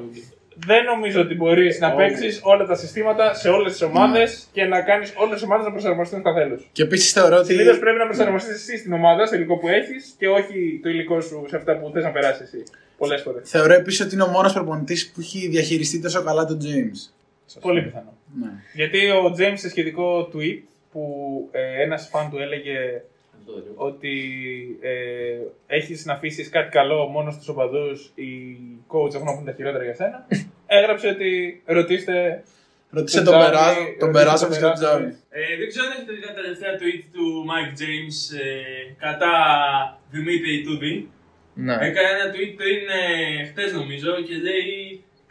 δεν νομίζω ότι μπορείς να παίξεις όλα τα συστήματα σε όλες τις ομάδες και να κάνεις όλες τις ομάδες να προσαρμοστούν στα θέλω. Και επίσης θεωρώ ότι. Συνήθως πρέπει να προσαρμοστείς εσύ στην ομάδα, στο υλικό που έχεις και όχι το υλικό σου σε αυτά που θες να περάσεις εσύ. Πολλές φορές. Θεωρώ επίσης ότι είναι ο μόνος προπονητής που έχει διαχειριστεί τόσο καλά τον James. Πολύ πιθανό. Ναι. Γιατί ο James σε σχετικό tweet που ε, ένας φαν του έλεγε ότι ε, έχεις να αφήσεις κάτι καλό μόνος στους οπαδούς, οι coach έχουν να πούν τα χειρότερα για σένα, έγραψε ότι ρωτήστε Ρωτήσε τον τον Τζάβι, Περάζο- ρωτήστε τον Περάζοβιτς και τον Περάζοβιτς. Τζάβι. Ε, δεν ξέρω αν έχετε δει τα τελευταία tweet του Mike James ε, κατά Δημήτρη Τούδη. Ναι. Έκανε ένα tweet πριν ε, χτες νομίζω και λέει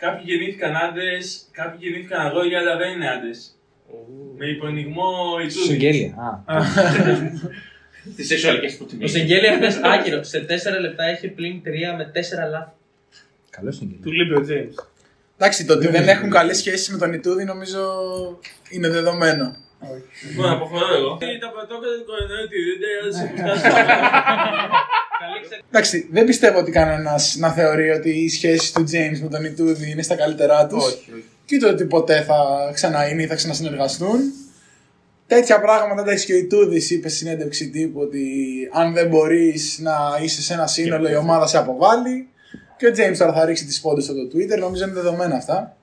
κάποιοι γεννήθηκαν άντρες, κάποιοι γεννήθηκαν αγόρια αλλά δεν είναι άντρες. Με υπονοιγμό η Τούδη. Συγγέλια. Α. Τι σεξουαλικέ του Ο Σεγγέλια χθες άκυρος. Σε 4 λεπτά έχει πλην 3 με 4 λάθη. Καλός συγγέλια. του λείπει ο James. Εντάξει, το ότι δεν έχουν καλές σχέσεις με τον Ιτούδη νομίζω είναι δεδομένο. Λοιπόν, αποχωρώ εγώ. Τα πρωτόκολλα του κορονοϊού τη δεν σε Εντάξει, δεν πιστεύω ότι κανένας να θεωρεί ότι οι σχέσεις του James με τον Ιτούδη είναι στα καλύτερά τους. Και ούτε ότι ποτέ θα ξαναείνει ή θα ξανασυνεργαστούν. Τέτοια πράγματα τα έχεις και ο Ιτούδης είπες στη συνέντευξη τύπου ότι αν δεν μπορείς να είσαι σε ένα σύνολο, η ομάδα σε αποβάλλει. Και ο James τώρα θα ρίξει τις πόντες στο Twitter, νομίζω είναι δεδομένα αυτά.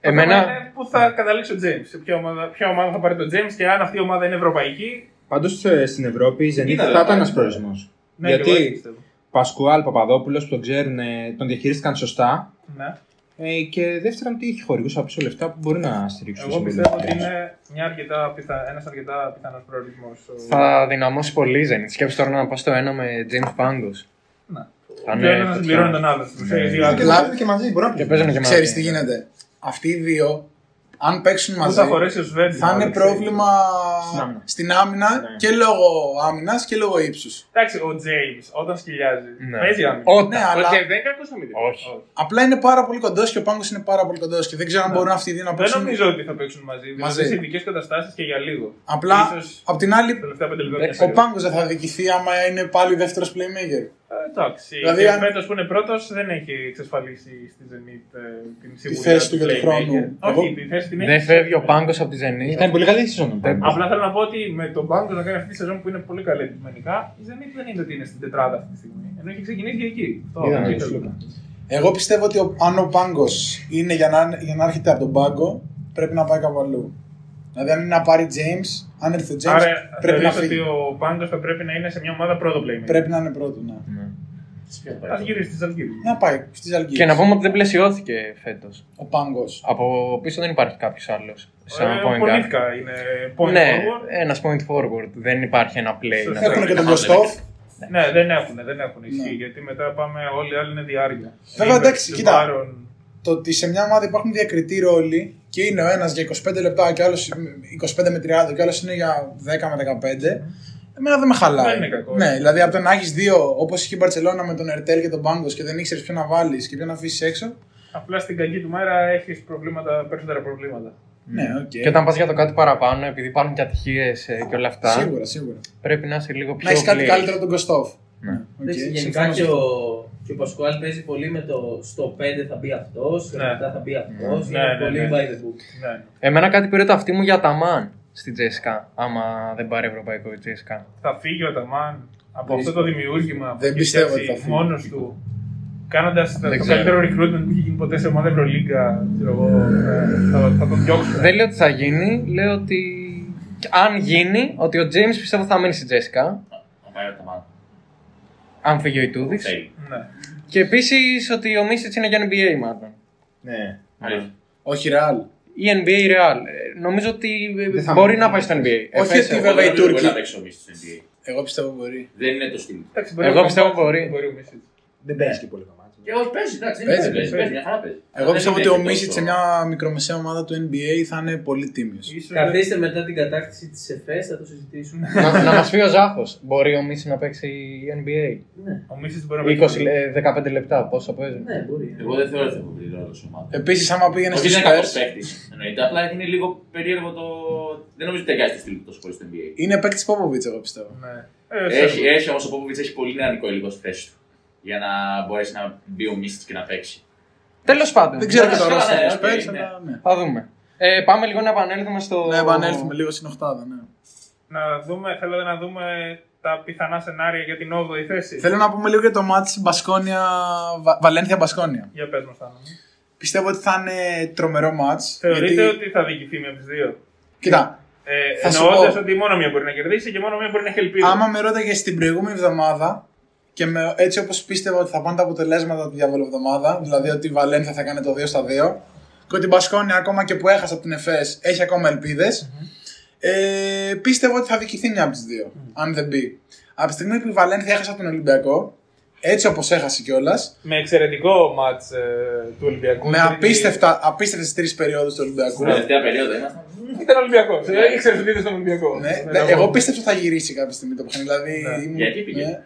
Εμένα. Είναι Πού θα καταλήξει ο James, σε ποια ομάδα, ποια ομάδα θα πάρει τον James και αν αυτή η ομάδα είναι ευρωπαϊκή. Πάντως στην Ευρώπη η Zenit Κοίτα, θα ρε, ήταν ένας πάει. προορισμός. Ναι, και εγώ έτσι Γιατί πιστεύω. Πασκουάλ Παπαδόπουλος που τον ξέρουν, ε, τον διαχειρίστηκαν σωστά. Ναι. Ε, και δεύτερον, ότι έχει χορηγού από πίσω λεφτά που μπορεί να στηρίξουν Εγώ το πιστεύω συμβόλαιο. ότι είναι μια αρκετά πιθα... ένας αρκετά πιθανός προορισμός. ο- Θα δυναμώσει πολύ η Zenit. Σκέψτε τώρα να πας στο ένα με James Pangos. Ναι. Θα Και ο ένας είναι να φωτιά. συμπληρώνει τον άλλον. Τους Ναι. έχει δύο Και άτομα. Λα- παίζουν και μαζί, μπορεί να Και παίζουν και μαζί. Ξέρει τι γίνεται. Αυτοί οι δύο, αν παίξουν Πού μαζί, θα χωρέσει ο Σβέντι. θα είναι πρόβλημα Στην άμυνα. στην άμυνα Ναι. και λόγω άμυνας και λόγω ύψους. Εντάξει, ο James όταν σκυλιάζει. Ναι. Παίζει άμυνα. Όταν. Ναι, αλλά Όχι, δεν είναι κακό αμυντικό. Όχι. απλά είναι πάρα πολύ κοντός και ο πάγκος είναι πάρα πολύ κοντός και δεν ξέρω αν μπορούν αυτοί οι δύο να Δεν παίξουν. νομίζω ότι θα παίξουν μαζί. Μαζί. Δηλαδή σε ειδικές καταστάσεις και για λίγο. Απλά Ίσως απ' την άλλη, τα τελευταία πέντε λεπτά. Εντάξει, μια ο σειρά. πάγκος δεν θα δικηθεί άμα είναι πάλι δεύτερος playmaker. Ε, Εντάξει. Δηλαδή, Δηλαδή, αν- φέτος που είναι πρώτος δεν έχει εξασφαλίσει στη Zenit ε, την σιγουριά θέση του για τον playmaker. χρόνο. Όχι, Εγώ- τη θέση την έχει. Δεν φεύγει ο Πάγκος από τη Zenit. Έχει κάνει πολύ καλή σεζόν. Απλά θέλω να πω ότι με τον Πάγκο να κάνει αυτή τη σεζόν που είναι πολύ καλή αντικειμενικά, η Zenit δεν είναι ότι είναι στην τετράδα αυτή τη στιγμή. Ενώ έχει ξεκινήσει και εκεί. Αυτό, Είδαμε αυτό το ήθελα. Σλούκα. Εγώ πιστεύω ότι ο- αν ο πάγκος είναι για να, για να έρχεται από τον πάγκο, πρέπει να πάει κάπου αλλού. Δηλαδή, αν είναι να πάρει James, αν έρθει ο James, Άρα πρέπει να θεωρείς ότι φύγει. ο Πάγκος θα πρέπει να είναι σε μια ομάδα πρώτο playmaker. Πρέπει να είναι πρώτο, ναι. Θα γυρίσει στη Αλγύρη. Να πάει στι Αλγύρε. Και να πούμε ότι δεν πλαισιώθηκε φέτος. Ο Πάγκος. Από πίσω δεν υπάρχει κάποιος άλλος. Σαν Ε, point guard. Πολίτικα είναι point ναι, forward. ένας point forward. Δεν υπάρχει ένα play. Σωστά. να Έχουν το- και τον Κωστόφ. Ναι, δεν έχουν, δεν έχουν ισχύ. Ναι. Γιατί μετά πάμε όλοι οι άλλοι είναι διάρκεια. Βέβαια, εντάξει, Rivers, κοίτα. Barron. Το ότι σε μια ομάδα υπάρχουν διακριτοί ρόλοι και είναι ο ένας για 25 λεπτά και ο άλλος 25 με 30 και ο άλλος είναι για 10 με 15. Εμένα δεν με χαλάει. Δεν είναι κακό. Ναι, δηλαδή από το να έχεις δύο, όπως είχε η Μπαρσελόνα με τον Ερτέλ και τον Πάγκος και δεν ήξερες ποιο να βάλεις και ποιο να αφήσεις έξω. Απλά στην κακή του μέρα έχεις προβλήματα, περισσότερα προβλήματα. Ναι, οκ. Και όταν πας για το κάτι παραπάνω, επειδή υπάρχουν και ατυχίες και όλα αυτά, Σίγουρα, σίγουρα. πρέπει να είσαι λίγο πιο. Να έχεις κάτι clear. καλύτερο από τον Κωστόφ. Ναι. Οκ, Εντάξει, γενικά συμφωνώ και σε ο, αυτό. και ο Πασκουάλ παίζει πολύ με το στο 5 θα μπει αυτός, στο Ναι. 7 θα μπει αυτός. Ναι, είναι ναι, πολύ ναι. by the book. Ναι. Εμένα κάτι πήρε το αυτί μου για τα μαν στην Τζέσκα. Άμα δεν πάρει ευρωπαϊκό η Τζέσκα. Θα φύγει ο Ταμάν από αυτό Δύσκολο. το δημιούργημα που Δεν έχει πιστεύω φτιάξει ότι θα φύγει. μόνος του. Κάνοντας το Δεν το ξέρω. καλύτερο recruitment που έχει γίνει ποτέ σε ομάδα Ευρωλίγκα, ξέρω εγώ, ε, θα, θα τον διώξουν. Δεν λέω ότι θα γίνει, λέω ότι. Αν γίνει, ότι ο James πιστεύω θα μείνει στην Τζέσκα. Να πάει τα μάτια. Αν φύγει ο Ιτούδης. Θέλει. Ναι. Και επίσης ότι ο Μίσιτς είναι για NBA μάλλον. Ναι. Αλήθεια. Όχι ρεάλ. Ή NBA Real. Ε, Νομίζω ότι ε, Δεν θα μπορεί μείνει. να πάει στο NBA. Όχι Εφές, ότι εγώ. βέβαια οι Δεν μπορεί Τούρκοι- να παίξει ο Μίσης στο NBA. Εγώ πιστεύω μπορεί. Δεν είναι το στυλ. Εντάξει, μπορεί Εγώ να πιστεύω κομπάξει, μπορεί. μπορεί ο Μίσιτς. Δεν παίζει και πολύ το μάτσο. Και όχι, παίζει, εντάξει, δεν Παίζει, παίζει, παίζει, παίζει. παίζει, μια χαρά παίζει. Εγώ Δεν πιστεύω είναι ότι ο και Μίσιτ τόσο- σε μια μικρομεσαία ομάδα του NBA θα είναι πολύ τίμιος. Ίσως- Καθίστε μετά την κατάκτηση της ΕΦΕΣ, θα το συζητήσουμε. να, να μας πει ο Ζάχος, μπορεί ο Μίσιτ να παίξει NBA. ναι, Ο Μίσιτς μπορεί να 20, παίξει. ε, 15 λεπτά, πόσο παίζει; ναι, μπορεί. Εγώ δεν θεωρώ ότι θα έχω βρει ρόλο σε ομάδα. Επίσης, άμα πήγαινε Όχι, στους δεν είναι κακός Spurs, παίκτης, εννοείται. Απλά είναι λίγο περίεργο το. Δεν νομίζω ότι ταιριάζει το στυλ του τόσο πολύ στο NBA. είναι παίκτης Πόποβιτ, εγώ πιστεύω. Ναι. Ε, Έχει, σίγουρα. έχει όμως ο Πόποβιτ έχει πολύ νεανικό υλικό στη θέση του. Για να μπορέσει να μπει ο Μίσιτ και να παίξει. Τέλος πάντων. Δεν ξέρω και το Ναι, ρόστερ ναι, του οκ, Spurs, ναι. αλλά ναι. Θα δούμε. Ε, πάμε λίγο να επανέλθουμε στο. Να επανέλθουμε λίγο στην Οχτάδα, ναι. Να δούμε, θέλετε να δούμε τα πιθανά σενάρια για την 8η θέση. Θέλω να πούμε λίγο για το μάτς Μπασκόνια, Βαλένθια Μπασκόνια. Για πες μας Θάνο. Πιστεύω ότι θα είναι τρομερό μάτς. Θεωρείτε γιατί- ότι θα διοικηθεί μία από τις δύο; Κοίτα, Ε, Θα σου Εννοώντας πω. ότι μόνο μία μπορεί να κερδίσει και μόνο μία μπορεί να έχει ελπίδα. άμα με ρώταγες στην προηγούμενη εβδομάδα και με, έτσι όπως πίστευα ότι θα πάνε τα αποτελέσματα τη διαβολή εβδομάδα, δηλαδή ότι η Βαλένθια θα κάνει το 2 στα 2 και ότι η Μπασκόνια ακόμα και που έχασε από την ΕΦΕΣ έχει ακόμα ελπίδες, ε, πίστευα ότι θα διοικηθεί μια από τις δύο, αν δεν μπει. Από τη στιγμή που η Βαλένθια έχασε από τον Ολυμπιακό, έτσι όπως έχασε κιόλας, Με εξαιρετικό μάτς ε, του Ολυμπιακού. με Τρίτη- απίστευτα, απίστευτες τρεις περιόδους του Ολυμπιακού. Στην τελευταία περίοδο ήμασταν. Ήταν Ολυμπιακός. Ήξερες ότι είδε τον Ολυμπιακό. Ναι, Ε, ναι, τα εγώ μόνο. πίστεψα ότι θα γυρίσει κάποια στιγμή το παιχνίδι. Δηλαδή, Ναι. ήμουν- Γιατί πήγε;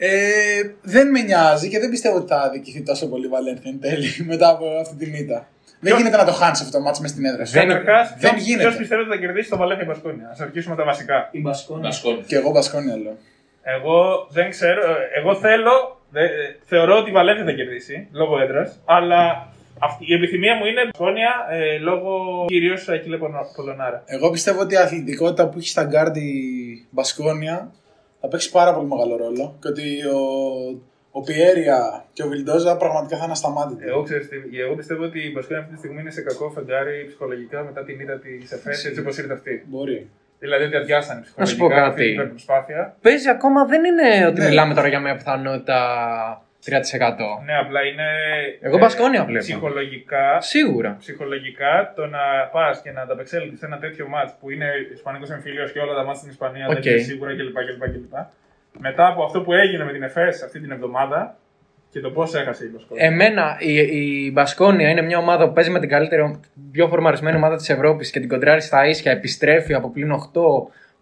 Ναι. Ε, δεν με νοιάζει και δεν πιστεύω ότι θα δικηθεί τόσο πολύ η Βαλένθια εν τέλει μετά από αυτή τη μύτα. Δεν γίνεται να το χάνεις αυτό το μάτσο μες στην έδρα σου. Καταρχάς, δεν ποιος- γίνεται. Ποιος πιστεύει ότι θα κερδίσει το Βαλένθια Μπασκόνια; Α αρχίσουμε τα βασικά. Η Μπασκόνια. Μπασκόνια. Και εγώ Μπασκόνια λέω. Εγώ δεν ξέρω. ε, Εγώ θέλω. δε- ε, θεωρώ ότι η Βαλένθια θα κερδίσει λόγω έδρας. Αλλά αυτή, η επιθυμία μου είναι Μπασκόνια ε, λόγω κυρίως Ακυλέ Πολωνάρα. Εγώ πιστεύω ότι η αθλητικότητα που έχει στα γκάρντι η Μπασκόνια θα παίξει πάρα πολύ μεγάλο ρόλο και ότι ο, ο Πιέρια και ο Βιλντόζα πραγματικά θα είναι ασταμάτητοι. Εγώ, ξέρεις, τι- εγώ πιστεύω ότι η Μπασκόνια αυτή τη στιγμή είναι σε κακό φεγγάρι ψυχολογικά μετά την ήττα της ΕΦΕΣ έτσι όπως ήρθε αυτή. Μπορεί. Δηλαδή ότι αδειάσανε Να σου πω ψυχολογικά αυτή κάτι. την υπερπροσπάθεια. Παίζει ακόμα, δεν είναι ότι Ναι. μιλάμε τώρα για μια πιθανότητα 3%. Ναι, απλά είναι. Εγώ Μπασκόνια βλέπω. Ψυχολογικά, Σίγουρα. ψυχολογικά το να πας και να ανταπεξέλθεις σε ένα τέτοιο μάτς που είναι Ισπανικός εμφύλιος και όλα τα μάτς στην Ισπανία Οκ. δεν είναι σίγουρα κλπ, κλπ, κλπ. Μετά από αυτό που έγινε με την ΕΦΕΣ αυτή την εβδομάδα και το πώς έχασε η Μπασκόνια. Εμένα η, η Μπασκόνια είναι μια ομάδα που παίζει με την καλύτερη, πιο φορμαρισμένη ομάδα της Ευρώπης και την κοντράρει στα ίσια, επιστρέφει από πλήν 8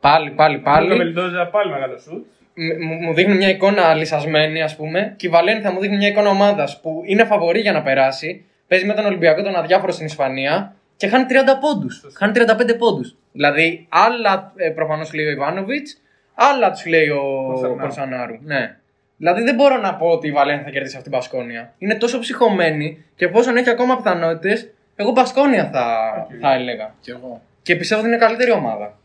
πάλι, πάλι, Ο πάλι. Μελντόζα πάλι μεγάλο σουτ. Μ- μου- μου δείχνει μια εικόνα λυσασμένη, ας πούμε. Και η Βαλένθια μου δείχνει μια εικόνα ομάδας που είναι φαβορή για να περάσει. Παίζει με τον Ολυμπιακό τον αδιάφορο στην Ισπανία και χάνει 30 πόντους. Χάνει 35 πόντους. Δηλαδή, άλλα ε, προφανώς λέει ο Ιβάνοβιτς, άλλα τους λέει ο Πολσανάρου. Πολσανάρου. Ναι. Δηλαδή, δεν μπορώ να πω ότι η Βαλένθια θα κερδίσει αυτή την Μπασκόνια. Είναι τόσο ψυχωμένη και εφόσον έχει ακόμα πιθανότητες, εγώ Μπασκόνια θα, θα έλεγα. Κι εγώ. Και πιστεύω ότι είναι καλύτερη ομάδα.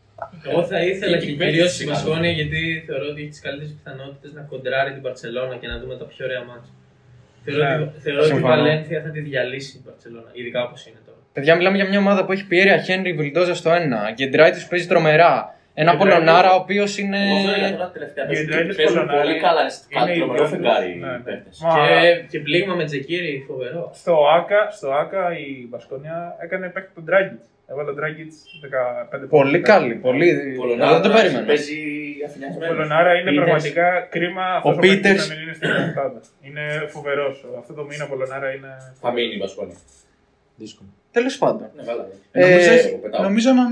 Εγώ θα ήθελα Εκεί και παίζει κυρίως η σιγά. Μπασκόνια γιατί θεωρώ ότι έχει τις καλύτερες πιθανότητες να κοντράρει την Παρσελώνα και να δούμε τα πιο ωραία μάτια. Θεωρώ, Ναι. ότι, θεωρώ ότι η Συμφωνώ. Βαλένθια θα τη διαλύσει η Μπαρσελόνα, ειδικά όπως είναι τώρα. Παιδιά, μιλάμε για μια ομάδα που έχει Πιέρια, Χένρι, Βιλντόζα στο 1. Γκεντράιτη παίζει τρομερά. Ένα Και Πολωνάρα Dragons- ο οποίος είναι. Εγώ αυτό έλεγα τώρα τελευταία. Οι Παίζουν, Dragons παίζουν Πολωνάρα πολύ καλά. Είναι είναι κάτι οι τρομερό Dragons. φεγγάρι οι Ναι, ναι. παίκτες. Μα Και, και πλήγμα με Τζεκίρι, φοβερό. στο Άκα, στο Άκα η Μπασκόνια έκανε παίκτη τον Dragic. Έβαλε τον Dragic 15 Πολύ πόντους. καλή. Πολύ. Πολωνάρα Εγώ δεν το περίμενα. Παίζει Ο αφηνιασμένο. Πολωνάρα είναι Peters. πραγματικά κρίμα Ο αυτός παίκτης Peters. να μην είναι στην Ελλάδα. Είναι φοβερός. Αυτό το μήνα ο Πολωνάρα είναι. Θα μείνει η Μπασκόνια. Δύσκολο. Τέλος πάντων. Ναι, βάλα. Ε, Νομίζω, εγώ πετάω. νομίζω να.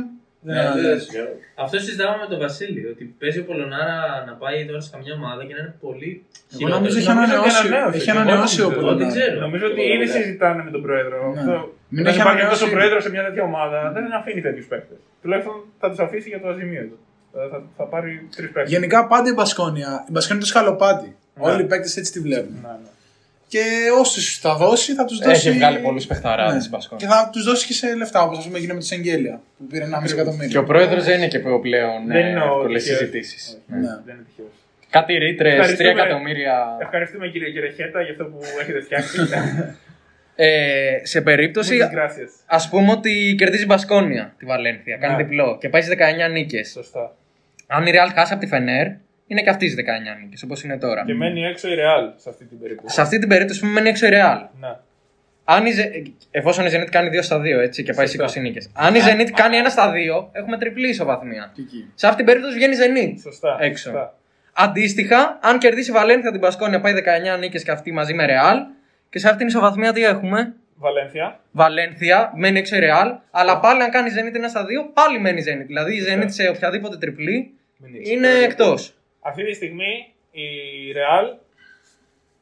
Ναι, Ναι, δεν ναι. ξέρω. Αυτό συζητάμε με τον Βασίλη, ότι παίζει ο Πολωνάρα να πάει τώρα σε καμιά ομάδα και να είναι πολύ Εγώ νομίζω έχει Νομίζω ότι ανανεώσει, ανανέωσε. έχει Εγώ ανανεώσει ο νομίζω. Δεν Πολωνάρας. ξέρω. Νομίζω ότι Πολωνάρα. ήδη συζητάνε με τον πρόεδρο. Ναι. Αυτό. Μην Όταν έχει υπάρχει ανανεώσει. τόσο πρόεδρος σε μια τέτοια ομάδα, δεν αφήνει τέτοιους παίκτες. Τουλάχιστον θα τους αφήσει για το αζημίωτο. Θα, θα, θα πάρει τρεις παίκτες. Γενικά πάντα η Μπασκόνια. Η Μπασκόνια είναι το σκαλοπάτι. Ναι. Όλοι οι παίκτες έτσι τη βλέπουν. Ναι, ναι. Και όσους θα δώσει θα τους δώσει. Έχει βγάλει πολλούς παιχταράδες Ναι. η Μπασκόνια. Και θα τους δώσει και σε λεφτά, όπως ας πούμε έγινε με το Σεγγέλια που πήρε 1,5 Και εκατομμύριο. ο πρόεδρος δεν είναι και πλέον Δεν είναι ο εύκολες τυχαίος. συζητήσεις. Ναι. Δεν είναι τυχαίος. Κάτι ρήτρες, 3 Ευχαριστούμε. εκατομμύρια. Ευχαριστούμε κύριε Κερεχέτα για αυτό που έχετε φτιάξει. Ε, σε περίπτωση, Muchas gracias. ας πούμε ότι κερδίζει η Μπασκόνια τη Βαλένθια, κάνει Ναι. διπλό και πάει στις 19 νίκες. Σωστά. Αν η Real χάσει από τη Φενέρ, είναι και αυτή στις 19 νίκες όπως είναι τώρα. Και μένει έξω η Real σε αυτή την περίπτωση. Σε αυτή την περίπτωση που μένει έξω η Real. Ναι. Αν η Ze- Εφόσον η Zenit κάνει 2 στα 2 έτσι, και πάει σε 20 Σωστά. νίκες. Αν η Zenit κάνει 1 στα 2, έχουμε τριπλή ισοβαθμία. Και εκεί. Σε αυτή την περίπτωση βγαίνει η Zenit. Σωστά. Έξω. Σωστά. Αντίστοιχα, αν κερδίσει η Βαλένθια την Πασκόνια, πάει 19 νίκες και αυτή μαζί με Real. Και σε αυτήν την ισοβαθμία τι έχουμε; Βαλένθια. Βαλένθια, μένει έξω η Real. Αλλά πάλι αν κάνεις η Zenit 1 στα 2, πάλι μένει η Zenit. Δηλαδή η Zenit σε οποιαδήποτε τριπλή είναι εκτός. Αυτή τη στιγμή η Real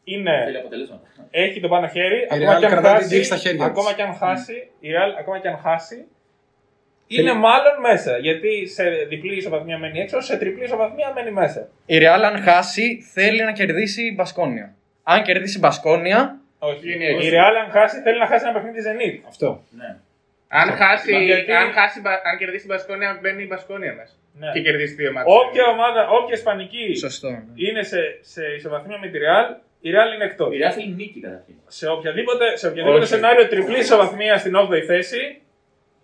είναι, Θέλει αποτελέσματα. έχει το πάνω χέρι. Real Ακόμα και, αν κρατάει την χάσει, τύχη στα χέρια ακόμα της. και αν χάσει, η Real ακόμα και αν χάσει, είναι μάλλον μέσα. Γιατί σε διπλή ισοβαθμία μένει έξω, σε τριπλή ισοβαθμία μένει μέσα. Η Real αν χάσει θέλει να κερδίσει η Μπασκόνια. Αν κερδίσει η Μπασκόνια, Όχι. Είναι Η έξω. Real αν χάσει θέλει να χάσει ένα παιχνίδι Zenit. Αυτό. Ναι. Αν, χάσει, Γιατί- αν, χάσει, Μπα- αν κερδίσει η Μπασκόνια, μπαίνει η Μπασκόνια μέσα. Ναι. Και κερδίσει δύο μάτια. Όποια ομάδα, όποια ισπανική σωστό. είναι σε, σε ισοβαθμία με τη Real, η Real είναι εκτός. Η Real θέλει νίκη καταρχήν. Σε οποιαδήποτε, σε οποιαδήποτε Όχι. σενάριο τριπλή ισοβαθμία στην 8η θέση,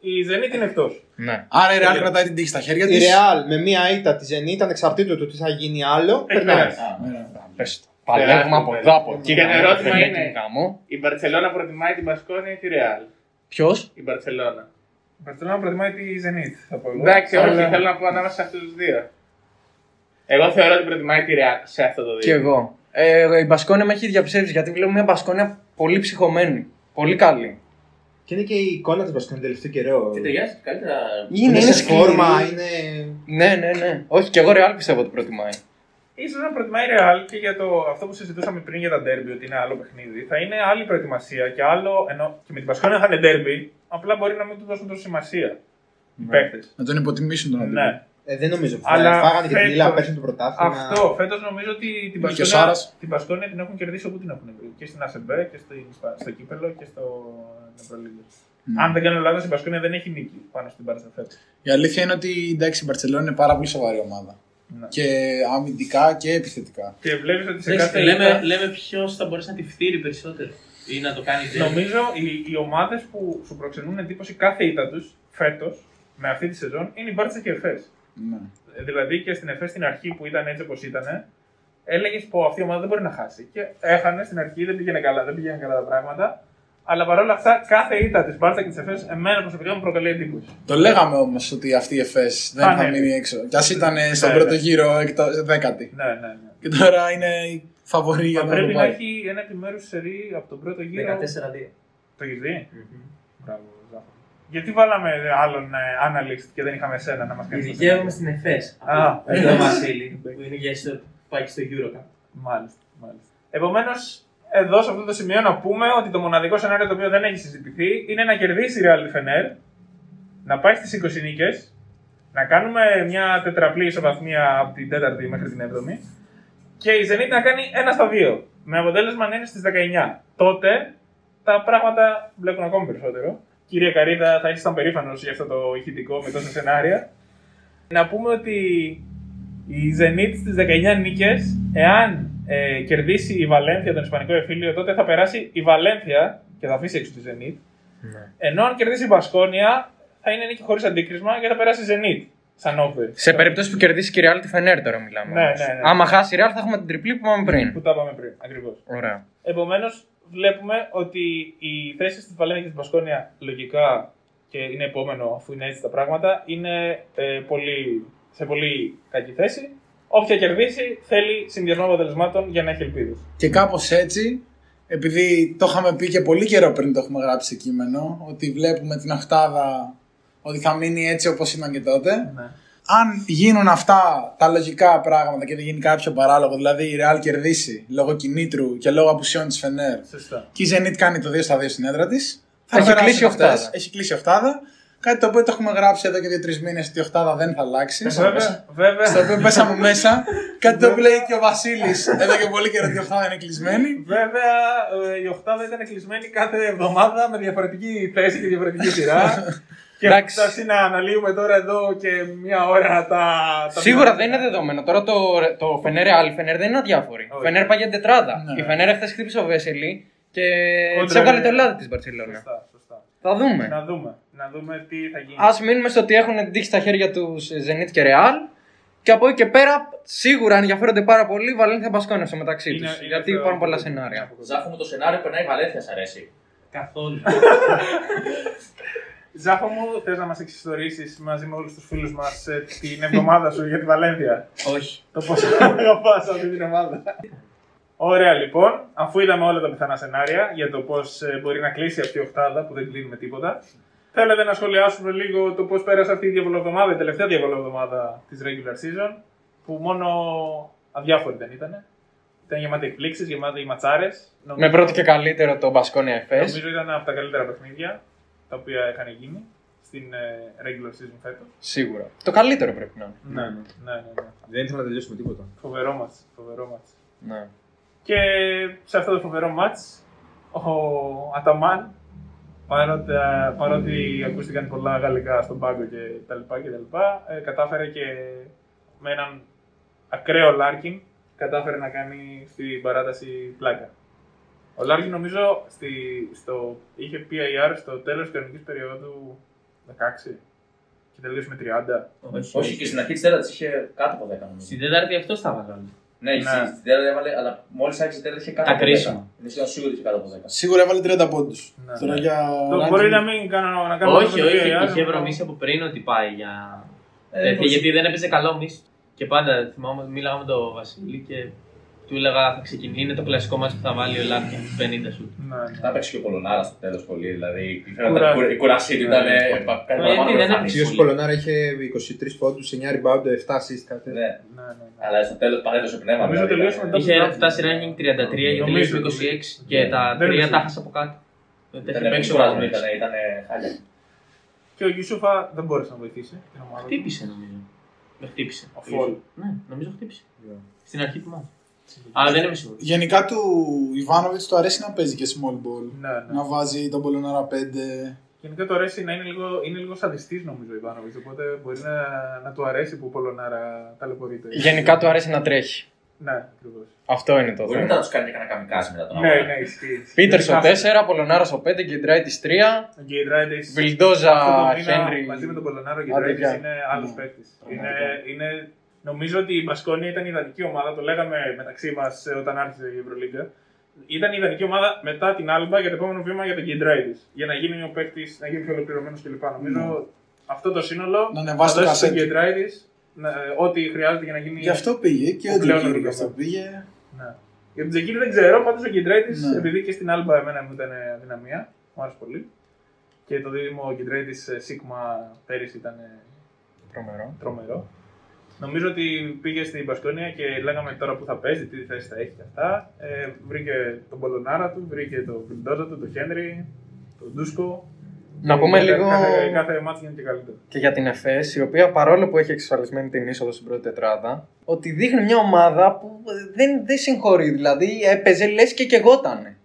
η Zenit είναι εκτός. Ναι. Άρα η Real κρατάει την τύχη στα χέρια Η της. Real με μία ήττα της Zenit, ανεξαρτήτου του τι θα γίνει άλλο, Έχει περνάει. περάσει. Πες το. Παλεύουμε από εδώ, από εκεί. Και το ερώτημα δεν είναι- την γάμο. Η Μπαρσελόνα προτιμάει την Μπασκόνια ή τη Ρεάλ; Ποιος; Η Μπαρσελόνα. Η Barcelona προτιμάει τη Zenit, θα πω εγώ. Εντάξει, όχι, Αλλά- θέλω να πω ανάμεσα σε αυτούς τους δύο. Εγώ θεωρώ ότι προτιμάει τη Ρεάλ σε αυτό το Και δύο. εγώ. Ε, η Μπασκόνια με έχει διαψεύσει γιατί βλέπω μια Μπασκόνια πολύ ψυχωμένη. Πολύ καλή. Και είναι και η εικόνα της Μπασκόνια τον τελευταίο καιρό. Και ταιριάζει καλύτερα. Είναι, Είναι σε σκληρή. φόρμα, είναι. Ναι, ναι, ναι. Όχι, και εγώ ρεάλ πιστεύω ότι προτιμάει. Ίσως να προτιμάει η Real και για το, αυτό που συζητούσαμε πριν για τα derby, ότι είναι άλλο παιχνίδι, θα είναι άλλη προετοιμασία και άλλο. Ενώ και με την Πασχόνια θα είναι derby, απλά μπορεί να μην του δώσουν τόσο σημασία. Οι παίκτες. Να τον υποτιμήσουν τον αντίπαλο. Ναι. Ε, δεν νομίζω. Αλλά Αλλά φάγανε και την ήλα φέτος- πέρσι το πρωτάθλημα. Αυτό. Φέτος νομίζω ότι την Είναι και ο Πασκόνια, Σάρας. την Πασκόνια την έχουν κερδίσει όπου την έχουν βρει. Και στην ΑΣΕΜΠΕ και στο, στο Κύπελο και στο Ευρωλίγκα. Ναι. Αν δεν κάνω λάθος, η Πασκόνια δεν έχει νίκη πάνω στην Μπάρσα φέτος. Η αλήθεια είναι ότι εντάξει, η Μπαρσελόνα είναι πάρα πολύ σοβαρή ομάδα. Ναι. Και αμυντικά και επιθετικά. Και βλέπεις ότι σε Εντάξει, κάθε. λέμε, ήττα- λέμε ποιος θα μπορέσει να τη φτύρει περισσότερο ή να το κάνει τέλειο. Νομίζω οι, οι ομάδες που σου προξενούν εντύπωση κάθε ήττα τους φέτος με αυτή τη σεζόν είναι η Μπάρτσα και η Εφές. Ναι. Δηλαδή και στην Εφές στην αρχή που ήταν έτσι όπως ήταν, έλεγες πω αυτή η ομάδα δεν μπορεί να χάσει. Και έχανε στην αρχή, δεν πήγαινε καλά, δεν πήγαιναν καλά τα πράγματα. Αλλά παρόλα αυτά, κάθε ήττα της Μπάρτσα και της Εφές, εμένα προσωπικά μου προκαλεί εντύπωση. Το λέγαμε όμως ότι αυτή η ΕΦΕΣ δεν Θα θα ανέβει. μείνει έξω. Κι ας ήταν στον Ναι, πρώτο ναι. γύρο εκτό- δέκατη. Ναι, ναι, ναι. Και τώρα είναι η φαβορή για Μα να το πρέπει να πάρει. έχει ένα επιμέρους σερί από τον πρώτο γύρο. 14-2. Το έχεις δει; Μπράβο, Ζάχο. Γιατί βάλαμε άλλον ε, analyst και δεν είχαμε εσένα να μας κάνεις. Ειδικεύομαι στην ΕΦΕΣ. Α, Δεν το Βασίλη που είναι για στο, πάει και στο Eurocup. Μάλιστα. μάλιστα. Επομένως, εδώ σε αυτό το σημείο να πούμε ότι το μοναδικό σενάριο το οποίο δεν έχει συζητηθεί είναι να κερδίσει η Real τη Fener, να πάει στις 20 νίκες, να κάνουμε μια τετραπλή ισοβαθμία από την 4η μέχρι την 7η και η Zenit να κάνει ένα στα δύο. Με αποτέλεσμα να είναι στις 19. Τότε τα πράγματα μπλέκουν ακόμη περισσότερο. Κύριε Καρίδα, θα ήσασταν περήφανος για αυτό το ηχητικό με τόσα σενάρια. Να πούμε ότι η Zenit στις 19 νίκες, εάν ε, κερδίσει η Βαλένθια τον Ισπανικό εφήλιο, τότε θα περάσει η Βαλένθια και θα αφήσει έξω τη Zenit. Ενώ αν κερδίσει η Μπασκόνια, θα είναι νίκη χωρίς αντίκρισμα και θα περάσει η Zenit. Σαν over. Σε περίπτωση που κερδίσει και η Real τη Φενέρ τώρα μιλάμε. Ναι, όμως. ναι, ναι. Άμα χάσει η Real θα έχουμε την τριπλή που είπαμε πριν. Που τα είπαμε πριν. Ακριβώς. Ωραία. Επομένως, βλέπουμε ότι οι θέσεις της Βαλένθια και της Μπασκόνια λογικά και είναι επόμενο αφού είναι έτσι τα πράγματα, είναι ε, πολύ, σε πολύ κακή θέση. Όποια κερδίσει θέλει συνδυασμό αποτελεσμάτων για να έχει ελπίδες. Και κάπως έτσι, επειδή το είχαμε πει και πολύ καιρό πριν το έχουμε γράψει σε κείμενο, ότι βλέπουμε την οχτάδα ότι θα μείνει έτσι όπως ήταν και τότε. Ναι. Αν γίνουν αυτά τα λογικά πράγματα και δεν γίνει κάποιο παράλογο, δηλαδή η Real κερδίσει λόγω κινήτρου και λόγω απουσιών της Φενέρ Σωστά. και η Zenit κάνει το 2 στα 2 στην έδρα της. Έχει κλείσει η οκτάδα. Έχει κλείσει η οκτάδα. Κάτι το οποίο το έχουμε γράψει εδώ και 2-3 μήνες ότι η οκτάδα δεν θα αλλάξει. Βέβαια, βέβαια, Στο οποίο πέσαμε μέσα. Κάτι το οποίο λέει και ο Βασίλης εδώ και πολύ καιρό ότι η οκτάδα είναι κλεισμένη. βέβαια ε, η Οχτάδα ήταν κλεισμένη κάθε εβδομάδα με διαφορετική θέση και διαφορετική σειρά. και Εντάξει. φτάσει να αναλύουμε τώρα εδώ και μία ώρα τα. τα Σίγουρα δεν είναι δεδομένο. Τώρα το, το Φενέρ Real, η Φενέρ δεν είναι αδιάφορη. Όχι. Η Φενέρ πάει για τετράδα. Ναι. Η Φενέρ χθε χτύπησε ο Βέσελη και Κόντρα της έβγαλε είναι- το λάδι της Μπαρσελόνα. Σωστά, σωστά. Θα δούμε. Να δούμε. Να δούμε τι θα γίνει. Α μείνουμε στο ότι έχουν την τύχη στα χέρια τους Zenit και Real. Και από εκεί και πέρα, σίγουρα ενδιαφέρονται πάρα πολύ η Βαλένθια Μπασκόνια στο μεταξύ τους. Είναι- είναι Γιατί αυτό- υπάρχουν πολλά σενάρια. Ζάχο μου το σενάριο περνάει η Βαλένθια, σ' αρέσει. Καθόλου. Ζάχο μου, θες να μας εξιστορήσεις μαζί με όλους τους φίλους μας την εβδομάδα σου για τη Βαλένθια; Όχι. Το πώ αγαπάς αυτή την ομάδα. Ωραία λοιπόν, αφού είδαμε όλα τα πιθανά σενάρια για το πώς μπορεί να κλείσει αυτή η οκτάδα που δεν κλείνει με τίποτα, θέλετε να σχολιάσουμε λίγο το πώς πέρασε αυτή η διαβολοβδομάδα, η τελευταία διαβολοβδομάδα της regular season, που μόνο αδιάφορη δεν ήταν. Ήταν γεμάτη εκπλήξεις, γεμάτη ματσάρες. Με πρώτο και καλύτερο το Μπασκόνια FS. Νομίζω ήταν από τα καλύτερα παιχνίδια τα οποία είχαν γίνει στην ε, regular season φέτος. Σίγουρα. Το καλύτερο πρέπει να είναι. Ναι, ναι, ναι, ναι. Δεν ήθελα να τελειώσουμε τίποτα. Φοβερό μάτς, φοβερό μάτς. Ναι. Και σε αυτό το φοβερό μάτς, ο Αταμάν, παρότι, παρότι ακούστηκαν πολλά γαλλικά στον πάγκο και τα λοιπά και τα λοιπά, ε, κατάφερε και με έναν ακραίο Λάρκιν, κατάφερε να κάνει στην παράταση πλάκα. Ο Λάρκιν νομίζω στη, στο, είχε PIR στο τέλος της κανονικής περίοδου 16 και τελείωσε με 30. Όχι, Όχι, και στην αρχή της τέταρτη είχε κάτω από 10 νομίζω. Στην τέταρτη αυτό θα βάλω. Ναι, Ναι. στη- στην τέταρτη έβαλε, αλλά μόλις άρχισε η τέταρτη είχε κάτω Τα από 10. κρίσιμα. Είναι σχεδόν σίγουρο ότι είχε κάτω από 10. Σίγουρα έβαλε 30 πόντους. Ναι. Τώρα για. Το ranking- μπορεί να μην κάνω να κάνω Όχι, το όχι, PIR, είχε να- βρωμίσει από πριν ότι πάει για. Ε, τέτοια, πώς- γιατί δεν έπαιζε καλό μισ. Και πάντα θυμάμαι ότι μίλαγα με τον Βασίλη και του έλεγα θα ξεκινήσει. Είναι το κλασικό μας που θα βάλει ο Λάρκιν 50 σου. Ναι, ναι. Θα παίξει και ο Πολωνάρα στο τέλος πολύ. Δηλαδή Κουράζει. η κουρασί του ήταν. ε, πα- κάτι Ε, παραπάνω τι, δεν προφανής. έπαιξε. Ο Πολωνάρα είχε 23 πόντου, 9 rebound, 7 assist κάτι. Ναι, Ναι, ναι, ναι. αλλά στο τέλος παρέδωσε πνεύμα. Νομίζω δηλαδή, τελείωσε ήταν- μετά Είχε Double φτάσει ranking 33 και τελείωσε με 26 και τα Δεν 3 έπαιξε. τα χάσα από κάτω. Δεν τα Ήταν είχε παίξει ο κουρασμένο, Βαγνέρης. ήταν ήταν χάλια. Και ο Γιουσούφα δεν μπόρεσε να βοηθήσει την ομάδα. του. Χτύπησε νομίζω. Με χτύπησε. Ο Φολ. Ναι, νομίζω χτύπησε. Στην αρχή του μάτου. Αλλά δεν είμαι σίγουρος. Γενικά του Ιβάνοβιτς του αρέσει να παίζει και small ball. Ναι, ναι. Να βάζει τον Πολωνάρα 5. Γενικά του αρέσει να είναι λίγο, είναι λίγο σαδιστής νομίζω ο Ιβάνοβιτς, οπότε μπορεί να, να του αρέσει που ο Πολωνάρα ταλαιπωρείται. Γενικά του αρέσει να τρέχει. Ναι, ακριβώς. Αυτό είναι το Μπορεί μετά θέμα. να τους κάνει και κανένα καμικάζι μετά τον Ναι, αγώνα. ναι, ισχύει. ισχύει. Πίτερ στο Ειδικά 4, Πολωνάρα στο 5, Γκεντράιτη 3, Ο Γκέιντράιτης Βιλντόζα, αυτό το μήνα, Χένρι. Μαζί με τον Πολωνάρο και Άντε, πια. είναι άλλος παίκτης. Είναι, Πραγματικά. είναι, νομίζω ότι η Μπασκόνια ήταν η ιδανική ομάδα, το λέγαμε μεταξύ μας όταν άρχισε η Ευρωλίγκα. Ήταν η ιδανική ομάδα μετά την Άλμπα για το επόμενο βήμα για τον Γκέντράιτη. Για να γίνει ο παίκτης, να γίνει πιο ολοκληρωμένος κλπ. Νομίζω αυτό το σύνολο Να ανεβάσει το θα δώσει στον κασέτι. Γκέντράιτη ό,τι χρειάζεται για να γίνει. Γι' αυτό πήγε και Ο ο πλέον Τζεκίνη γι' ολοκληρωμένος. αυτό πήγε. Ναι. Για τον Τζεκίνη δεν ξέρω, πάντως ο Γκεντράιτη, Ναι. επειδή και στην Άλμπα εμένα μου ήταν αδυναμία, μου άρεσε πολύ. Και το δίδυμο Γκεντράιτη Σίγμα πέρυσι ήταν Τρομερό. τρομερό. Νομίζω ότι πήγε στην Μπασκόνια και λέγαμε τώρα που θα παίζει, τι θέση θα έχει και αυτά. Ε, βρήκε τον Πολωνάρα του, βρήκε τον Βιλντόζα του, τον Χένρι, τον Ντούσκο. Να πούμε Και λίγο Κάθε, κάθε μάτι γίνεται και καλύτερο. και για την ΕΦΕΣ, η οποία παρόλο που έχει εξασφαλισμένη την είσοδο στην πρώτη τετράδα, ότι δείχνει μια ομάδα που δεν, δεν συγχωρεί. Δηλαδή έπαιζε λες και κεγότανε.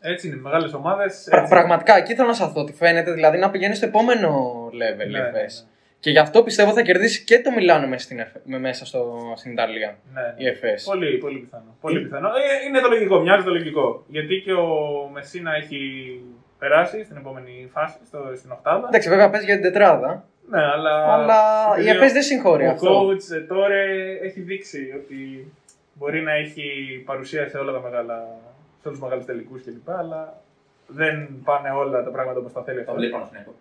Έτσι είναι, μεγάλες ομάδες. Πρα- πραγματικά εκεί θέλω να σταθώ. Ότι φαίνεται δηλαδή να πηγαίνει στο επόμενο level η Ναι, ΕΦΕΣ. Και γι' αυτό πιστεύω θα κερδίσει και το Μιλάνο μέσα στην, Εφ- με- μέσα στο, στην Ιταλία. Ναι, ναι. Η ΕΦΕΣ. Πολύ, πολύ πιθανό. Πολύ πιθανό. Ε, είναι το λογικό, μοιάζει το λογικό. Γιατί και ο Μεσίνα έχει περάσει στην επόμενη φάση, στο, στην Οκτάδα. Εντάξει, βέβαια παίζει για την τετράδα. Ναι, αλλά. Αλλά η επειδή ΕΦΕΣ ο- δεν συγχωρεί Ο αυτό. coach ε, τώρα έχει δείξει ότι μπορεί να έχει παρουσία σε όλα τα μεγάλα. σε όλους τους μεγάλους τελικούς κλπ. Αλλά δεν πάνε όλα τα πράγματα όπως τα θέλει αυτό. Το βλέπω να φνέκω.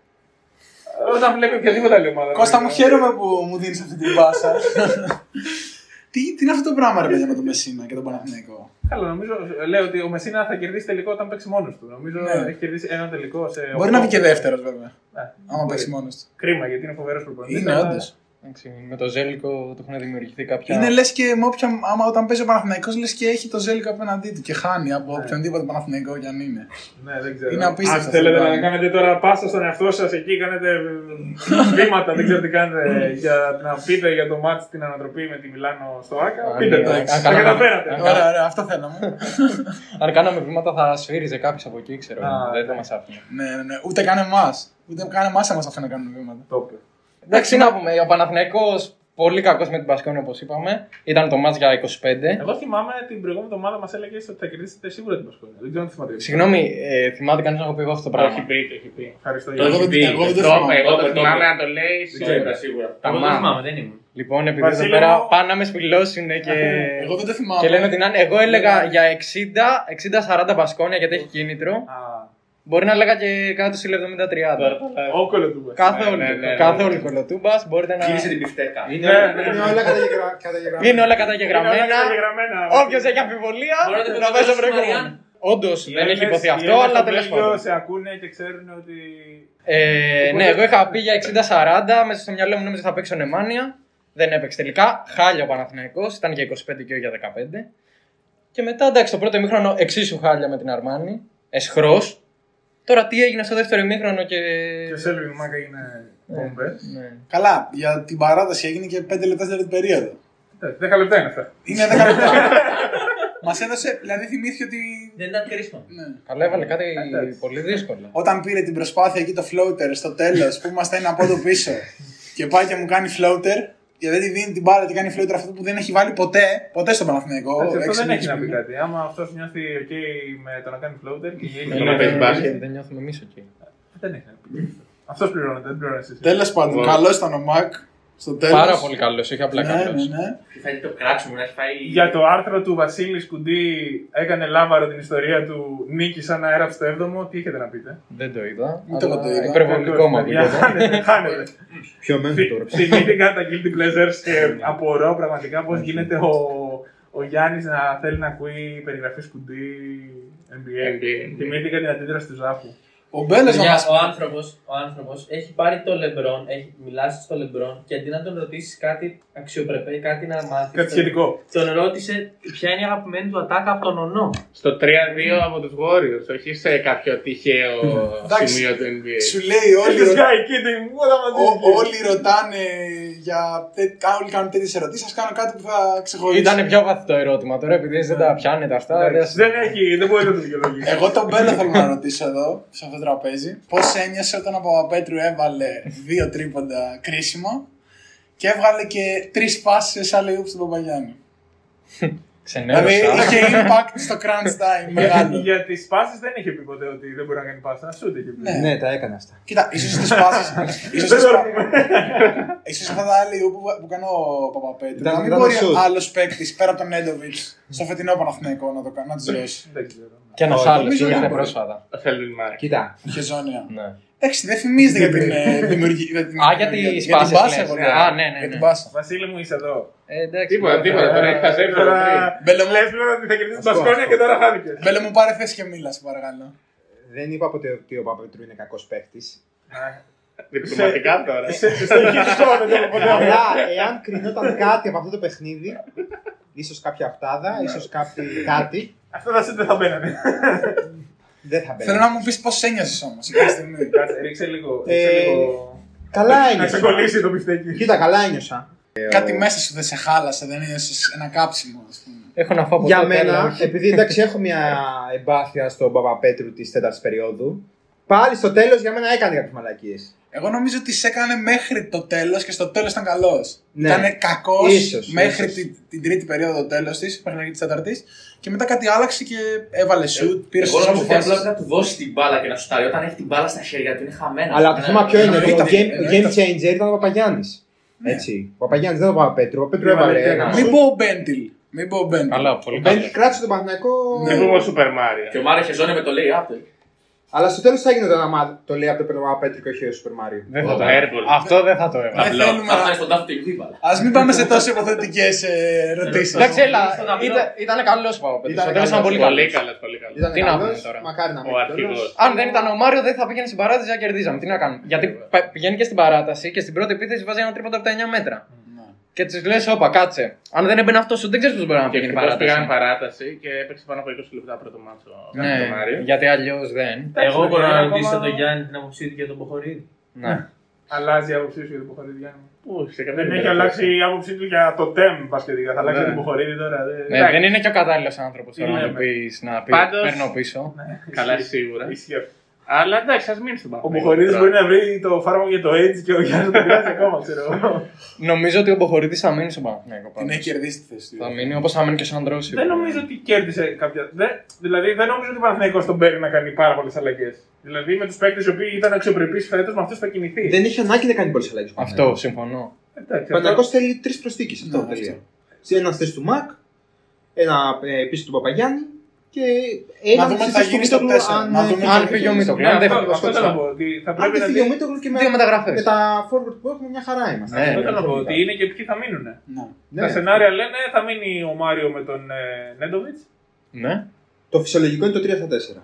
Όταν βλέπει οποιαδήποτε άλλη ομάδα. Κώστα μου βέβαια. χαίρομαι που μου δίνεις αυτή την πάσα. τι, τι είναι αυτό το πράγμα ρε παιδιά με τον Μεσίνα και τον Παναθηναϊκό; Καλά, νομίζω. Λέω ότι ο Μεσίνα θα κερδίσει τελικό όταν παίξει μόνος του. Νομίζω Ναι. έχει κερδίσει ένα τελικό σε. Μπορεί οκτώ. να βγει και δεύτερος βέβαια. Ναι, Άμα μπορεί. παίξει μόνος του. Κρίμα γιατί είναι φοβερός προπονητή. Είναι αλλά- όντως. Εντάξει, Με το Ζέλικο του έχουν δημιουργηθεί κάποια. Είναι λες και με όποια, άμα όταν παίζει ο Παναθηναϊκός λες και έχει το ζέλικο απέναντί του και χάνει από οποιονδήποτε Παναθηναϊκό κι αν είναι. Ναι, δεν ξέρω. Είναι απίστευτο Αν αυτό θέλετε το να πράγμα. κάνετε τώρα πάσα στον εαυτό σας εκεί, κάνετε βήματα, δεν ξέρω τι κάνετε, για να πείτε για το μάτς την ανατροπή με τη Μιλάνο στο Άκα. Αν- Πείτε το. αν Τα κάναμε- καταφέρατε. αν- Ωραία, ωραία, αυτό θέλαμε. Αν κάναμε βήματα θα σφύριζε κάποιος από εκεί, ξέρω. Α, δεν θα ναι. μας άφηνε. ναι, ναι, ναι. Ούτε καν εμάς. Ούτε καν εμάς θα μας αφήνει να κάνουμε βήματα. Το είπε. Εντάξει, να πούμε, ο Παναθηναϊκός πολύ κακός με την Πασκόνη όπως είπαμε. Ήταν το μάτς για 25. Εγώ θυμάμαι την προηγούμενη εβδομάδα μας έλεγε ότι θα κερδίσετε σίγουρα την Πασκόνια. Δεν ξέρω αν θυμάται. Συγγνώμη, ε, θυμάται κανείς να έχω πει εγώ αυτό το Το πράγμα; έχει πει, το έχει πει. Ευχαριστώ Το για Εγώ έχει δεν- πει. εγώ δεν το το- θυμάμαι. Εγώ το το- θυμάμαι να το λέει Σίγουρα, σίγουρα. σίγουρα. Εγώ δεν Ταμά. θυμάμαι, δεν ήμουν. Λοιπόν, επειδή εδώ Βασίλη πέρα μου- πάνε να με σπηλώσουν και. Εγώ δεν το θυμάμαι. Και λένε ότι να είναι. Εγώ έλεγα για 60, 60-40 Μπασκόνια γιατί έχει κίνητρο. Α, Μπορεί να έλεγα και κάτω στη 70-30. Ο κολοτούμπας. Κάθε Ναι, όλη ναι, ναι, ναι. κάθε όλη κολοτούμπας μπορείτε να. Κίνησε την πιφτέκα. Είναι, Ναι, ναι, Είναι όλα καταγεγρα- καταγεγραμμένα. Είναι όλα καταγεγραμμένα. καταγεγραμμένα. Όποιος έχει αμφιβολία Μπορείτε να να το πάει στο δώσουμε, προηγούμενο. Μαριάν. Όντως Οι δεν έχει Έλληνες- υποθεί οι αυτό, Έλληνες αλλά στο τέλος Βέλγιο πάντων. σε ακούνε και ξέρουν ότι. Ε, ναι, εγώ είχα πει για 60-40, μέσα στο μυαλό μου νόμιζα ότι θα παίξει ο Νεμάνια. Δεν έπαιξε τελικά. Χάλια ο Παναθηναϊκός, ήταν για 25 και όχι για 15. Και μετά εντάξει, το πρώτο ημίχρονο εξίσου χάλια με την Αρμάνη. Εσχρός. Τώρα τι έγινε στο δεύτερο ημίχρονο και. Και ο Σέλβιν Μάκα είναι μπόμπε. Ναι. Καλά, για την παράταση έγινε και 5 λεπτά στην περίοδο. Εντάξει, 10 λεπτά είναι αυτά. Είναι 10 λεπτά. Μας έδωσε, δηλαδή θυμήθηκε ότι. Δεν ήταν κρίσιμο. Ναι. Καλά, έβαλε κάτι Εντάξει. πολύ δύσκολο. Όταν πήρε την προσπάθεια εκεί το floater στο τέλος που είμαστε ένα πόντο πίσω και πάει και μου κάνει floater, και δεν τη δίνει την μπάλα και κάνει floater αυτό που δεν έχει βάλει ποτέ, ποτέ στον Παναθηναϊκό. Εντάξει, Αυτό έξι δεν έχει να πει μήνες. κάτι. Άμα αυτός νιώθει OK με το να κάνει floater και έχει. Το να παίζει μπάσκετ. Δεν νιώθουμε εμείς εκεί. Δεν έχει να πει. Αυτός πληρώνεται, δεν πληρώνεις εσύ. Τέλος πάντων, καλός ήταν ο Μακ. Στο τέλος. Πάρα πολύ καλός, όχι απλά Ναι, καλός. ναι, ναι. Τι φάει το κράξιμο, να έχει φάει. Για το άρθρο του Βασίλης Σκουντή έκανε λάβαρο την ιστορία του Νίκη σαν να έγραψε το 7ο, τι έχετε να πείτε; Δεν το είδα. Ούτε εγώ αλλά το είδα. Υπερβολικό μου Παιδιά, ακούγεται. Χάνετε, χάνετε. Ποιο μένει τώρα. Θυμήθηκα τα Guilty Pleasures και απορώ πραγματικά πώς γίνεται ο, ο Γιάννης να θέλει να ακούει περιγραφή Σκουντή NBA. NBA. Θυμήθηκα την αντίδραση του Ζάφου. Ο Μπέλες να Παιδιά, μα ο άνθρωπος ο άνθρωπος έχει πάρει το λεμπρόν, έχει μιλάσει στο λεμπρόν και αντί να τον ρωτήσεις κάτι αξιοπρεπέ, κάτι να μάθεις. Κάτι σχετικό. Τον ρώτησε ποια είναι η αγαπημένη του ατάκα από τον ονό. Στο 3-2 από τους Warriors, όχι σε κάποιο τυχαίο Εντάξει. σημείο του NBA. Σου λέει όλοι, This ρω- guy kidding, what am I ο- doing? όλοι ρωτάνε για. τε- Όλοι κάνουν τέτοιες ερωτήσεις. Α κάνω κάτι που θα ξεχωρίσει. Ήταν πιο βαθύ το ερώτημα τώρα, επειδή δεν τα πιάνετε αυτά. Εντάξει, δεν- Δεν έχει, δεν μπορεί να το δικαιολογήσει. Εγώ τον Μπέλο θέλω να ρωτήσω εδώ, σε αυτό το τραπέζι. Πώς ένιωσε όταν ο Παπαπέτρου έβαλε δύο τρίποντα κρίσιμα και έβγαλε και τρεις πάσει σε άλλη ούπ στον Παπαγιάννη. Δηλαδή Ξενέρωσα. είχε impact στο crunch time μεγάλο. Για τις πάσει δεν είχε πει ποτέ ότι δεν μπορεί να κάνει πάσα. Σου είχε πει. Ναι. Ναι, τα έκανε αυτά. Κοίτα, ίσως στις πάσει. ίσως Δεν στις το πα- πούμε. ίσως αυτά τα άλλη που, που κάνει ο Παπαπέτρου. Ήταν- Να μην ήταν μπορεί shoot. άλλος παίκτης πέρα από τον Νέντοβιτς στο φετινό Παναθηναϊκό να το κάνει, να του δώσει. Δεν ξέρω. Και ένας Όχι, άλλος νομίζω ήρθε δεν μπορεί. πρόσφατα. Ο Σέλβιν Μάρκ. Κοίτα, Είχε ζώνια. Ναι. Εντάξει, δεν θυμίζεται για την ε, δημιουργία. για την- Α, για τις για την πάσεις μπάσα, λες. εγώ λέω. Α, ναι, ναι, Για ναι. την μπάσα. Βασίλη μου είσαι εδώ. Ε, εντάξει. Τίποτα, τώρα- τίποτα. Τώρα έχεις χαζέψει το Τώρα τρέι. Μπέλε μου. λες πλέον ότι θα κερδίσεις την Ας πω, Πασκόνια ας και πω. τώρα χάθηκε. Μπέλε μου πάρε θέση και μίλα, σε παρακαλώ. δεν είπα ποτέ ότι ο Παπαπέτρου είναι κακός παίκτη. Διπλωματικά τώρα. Σε- Στο ηχητικό δεν το έχω ποτέ. Αλλά εάν κρινόταν κάτι από αυτό το παιχνίδι, ίσως κάποια οχτάδα, ίσως κάτι, Αυτό θα σε δεν θα μπαίνανε. Δεν θα Θέλω μπαίνει. να μου πεις πώς ένιωσες όμως εκείνη τη στιγμή. Κάτσε, ρίξε λίγο. Ε, ρίξε λίγο- Καλά Να σε ένιωσα. κολλήσει το πιφτέκι. Κοίτα, καλά ένιωσα. Κάτι μέσα σου δεν σε χάλασε, δεν ένιωσες ένα κάψιμο, ας πούμε. Έχω να φάω Για ποτέ, αλλά μένα, όχι. επειδή εντάξει έχω μια εμπάθεια στον Παπαπέτρου της τέταρτης περίοδου, πάλι στο τέλος για μένα έκανε κάποιες μαλακίες. Εγώ νομίζω ότι σε έκανε μέχρι το τέλος και στο τέλος ήταν καλός. Ναι. Ήταν κακός Ίσως, μέχρι ίσως. Την, την τρίτη περίοδο το τέλος της, μέχρι της τέταρτης. Και μετά κάτι άλλαξε και έβαλε σουτ, πήρε Εγώ στι νομίζω ότι απλά αποφάσει. πρέπει να του δώσει την μπάλα και να σουτάρει. Όταν έχει την μπάλα στα χέρια του είναι χαμένος. Αλλά το θέμα ποιο είναι, ότι ο Ήταν- game, ο game ήταν- changer ήταν ο Παπαγιάννης. Έτσι. Ο Παπαγιάννης δεν ήταν ο Παπαπέτρου. Ο Παπαπέτρου έβαλε Έβαλε ένα. ένα. Μην πω ο Μπέντιλ. Μην πω ο Μπέντιλ. Καλά, Ο πολύ καλά. Μπέντ κράτησε τον Παναθηναϊκό. Ναι. Δεν πούμε Super Mario. Και ο Μάρα είχε ζώνη με το λέει Apple. Αλλά στο τέλος θα έγινε το άμα το λέει από το πέτρο Παπαπέτρου και όχι ο Super Mario. Δεν θα Το το Airball. Αυτό δεν θα το έβαλα. Δεν Απλό. θέλουμε Θα να- φτάσει στον τάφο τελική μπάλα. Α μην πάμε σε τόσο υποθετικές ερωτήσεις. Εντάξει, έλα, Στον απλό. ήταν, ήταν καλός ο Παπαπέτρου. Ήταν Στο τέλο ήταν καλός. πολύ Πολύ καλός. καλός, πολύ καλός. Ήταν Τι να πούμε καλός, τώρα. μακάρι να Ο μείνει αρχηγός. κιόλας. Αν δεν ήταν ο Μάριο, δεν θα πήγαινε στην παράταση να κερδίζαμε. Τι να κάνουμε. Γιατί πα- πηγαίνει και στην παράταση και στην πρώτη επίθεση βάζει ένα τρίποντο από τα 9 μέτρα. Και τη λες, όπα, κάτσε. Αν δεν έμπαινε αυτός σου, δεν ξέρεις πώς μπορεί να Και πήγαινε η ευτυχώς πήγαν παράταση. παράταση και έπαιξε πάνω από 20 λεπτά πρώτο μάτσο. Ναι, το Μάριο. γιατί αλλιώς δεν. Εγώ μπορώ να ακόμα- ρωτήσω τον Γιάννη την άποψή του για τον Ποχορίδη. Ναι. Αλλάζει η άποψή σου για τον Ποχορίδη. Γιάννη. Πού, σε κάποια Δεν έχει περίπτωση. αλλάξει η άποψή του για το TEM πασχετικά. Θα αλλάξει Ναι. για τον Ποχορίδη τώρα. δεν- Ναι, Εντάξει. δεν είναι και ο κατάλληλος άνθρωπος τώρα να Ναι, του ναι. πεις να πει Πάντως- παίρνω πίσω. Καλά, σίγουρα. Ισχύει. Αλλά εντάξει, ας μείνει στον Ο Παναθηναϊκό. Μποχορίδης τώρα. μπορεί να βρει το φάρμακο για το AIDS και ο Γιάννης το πειράζει ακόμα, ξέρω εγώ. Νομίζω ότι ο Μποχορίδης θα μείνει στον Παναθηναϊκό. Την πάντως. έχει κερδίσει τη θέση του. Θα μείνει όπως θα μείνει και ο Σαντρόση. Δεν νομίζω ότι κέρδισε κάποια. Δεν, δηλαδή δεν νομίζω ότι ο Παναθηναϊκός τον παίρνει να κάνει πάρα πολλές αλλαγές. Δηλαδή με τους παίκτες οι οποίοι ήταν αξιοπρεπείς φέτος, με αυτούς θα κινηθεί. Δεν είχε ανάγκη να κάνει πολλές αλλαγές. Αυτό, συμφωνώ. Εντάξει, Ο Παναγιώ αυτό- θέλει τρεις προσθήκες. Αυτό Ναι, τελεία. αυτό. Σε ένα στη θέση του Μακ, ένα ε, πίσω του Παπαγιάννη και Να ένα δούμε στη τι θα θέση του γίνει στο Μήτογλου, 4. αν, Να ε, δούμε και τι αν θα φύγει ο γίνει. Μήτογλου. Ναι, αν δεν αυτό, φύγει ο αυτό θέλω να πω. Ότι θα Αν πρέπει δεν να φύγει ο δει. Μήτογλου και με, Δύο μεταγραφές. με τα forward που έχουμε μια χαρά είμαστε. Ναι, Αυτό ναι. θέλω να πω. Ότι είναι και ποιοι θα μείνουν. Ναι. Ναι. Τα σενάρια λένε θα μείνει ο Μάριο με τον ε, Νέντοβιτς. Ναι. Το φυσιολογικό είναι το 3 στα 4.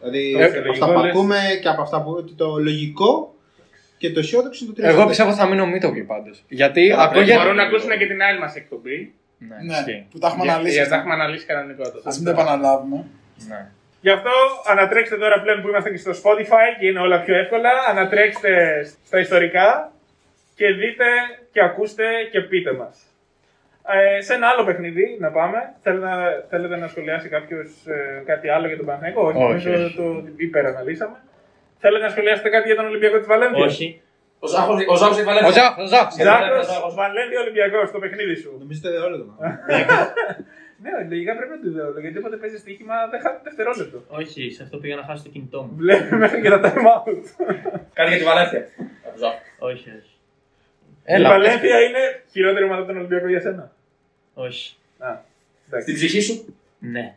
Δηλαδή, Το από φυσιολογικό αυτά που λες- ακούμε και από αυτά που ότι το λογικό και το αισιόδοξο είναι το 3 Εγώ στα 4. πιστεύω θα μείνει ο Μίτογλου πάντως. Γιατί Μπορούν ακούγεται. να ακούσουν και την άλλη μας εκπομπή. Ναι, Ναι, ισχύει. που τα έχουμε Για- αναλύσει. Γιατί τα έχουμε αναλύσει κανονικότατα. Α μην τα επαναλάβουμε. Ναι. Γι' αυτό ανατρέξτε τώρα πλέον που είμαστε και στο Spotify και είναι όλα πιο εύκολα. Ανατρέξτε στα ιστορικά και δείτε και ακούστε και πείτε μας. Ε, σε ένα άλλο παιχνίδι να πάμε. Θέλετε να, θέλετε να σχολιάσει κάποιος κάτι άλλο για τον Παναθηναϊκό; Όχι, Όχι, νομίζω όχι. το υπεραναλύσαμε. Θέλετε να σχολιάσετε κάτι για τον Ολυμπιακό της Βαλένθιας; Όχι. Ο Ζάχος ο Ζάχος έχει βάλει. Ο Ζάχο, ο Ζάχο. Ζάκος, Βαλένθια Ολυμπιακός στο παιχνίδι σου. Νομίζω ότι είναι όλο το ναι, λογικά πρέπει να το ιδεόλο γιατί όποτε παίζει στοίχημα δεν χάνει δευτερόλεπτο. Όχι, σε αυτό πήγα να χάσω το κινητό μου. Βλέπει μέχρι και τα time out. Κάνει για τη Βαλένθια. Από Ζάχο. Όχι, όχι. Η Έλα. Βαλένθια είναι χειρότερη ομάδα από τον Ολυμπιακό για σένα. Όχι. Α, εντάξει. Στην ψυχή σου; Ναι.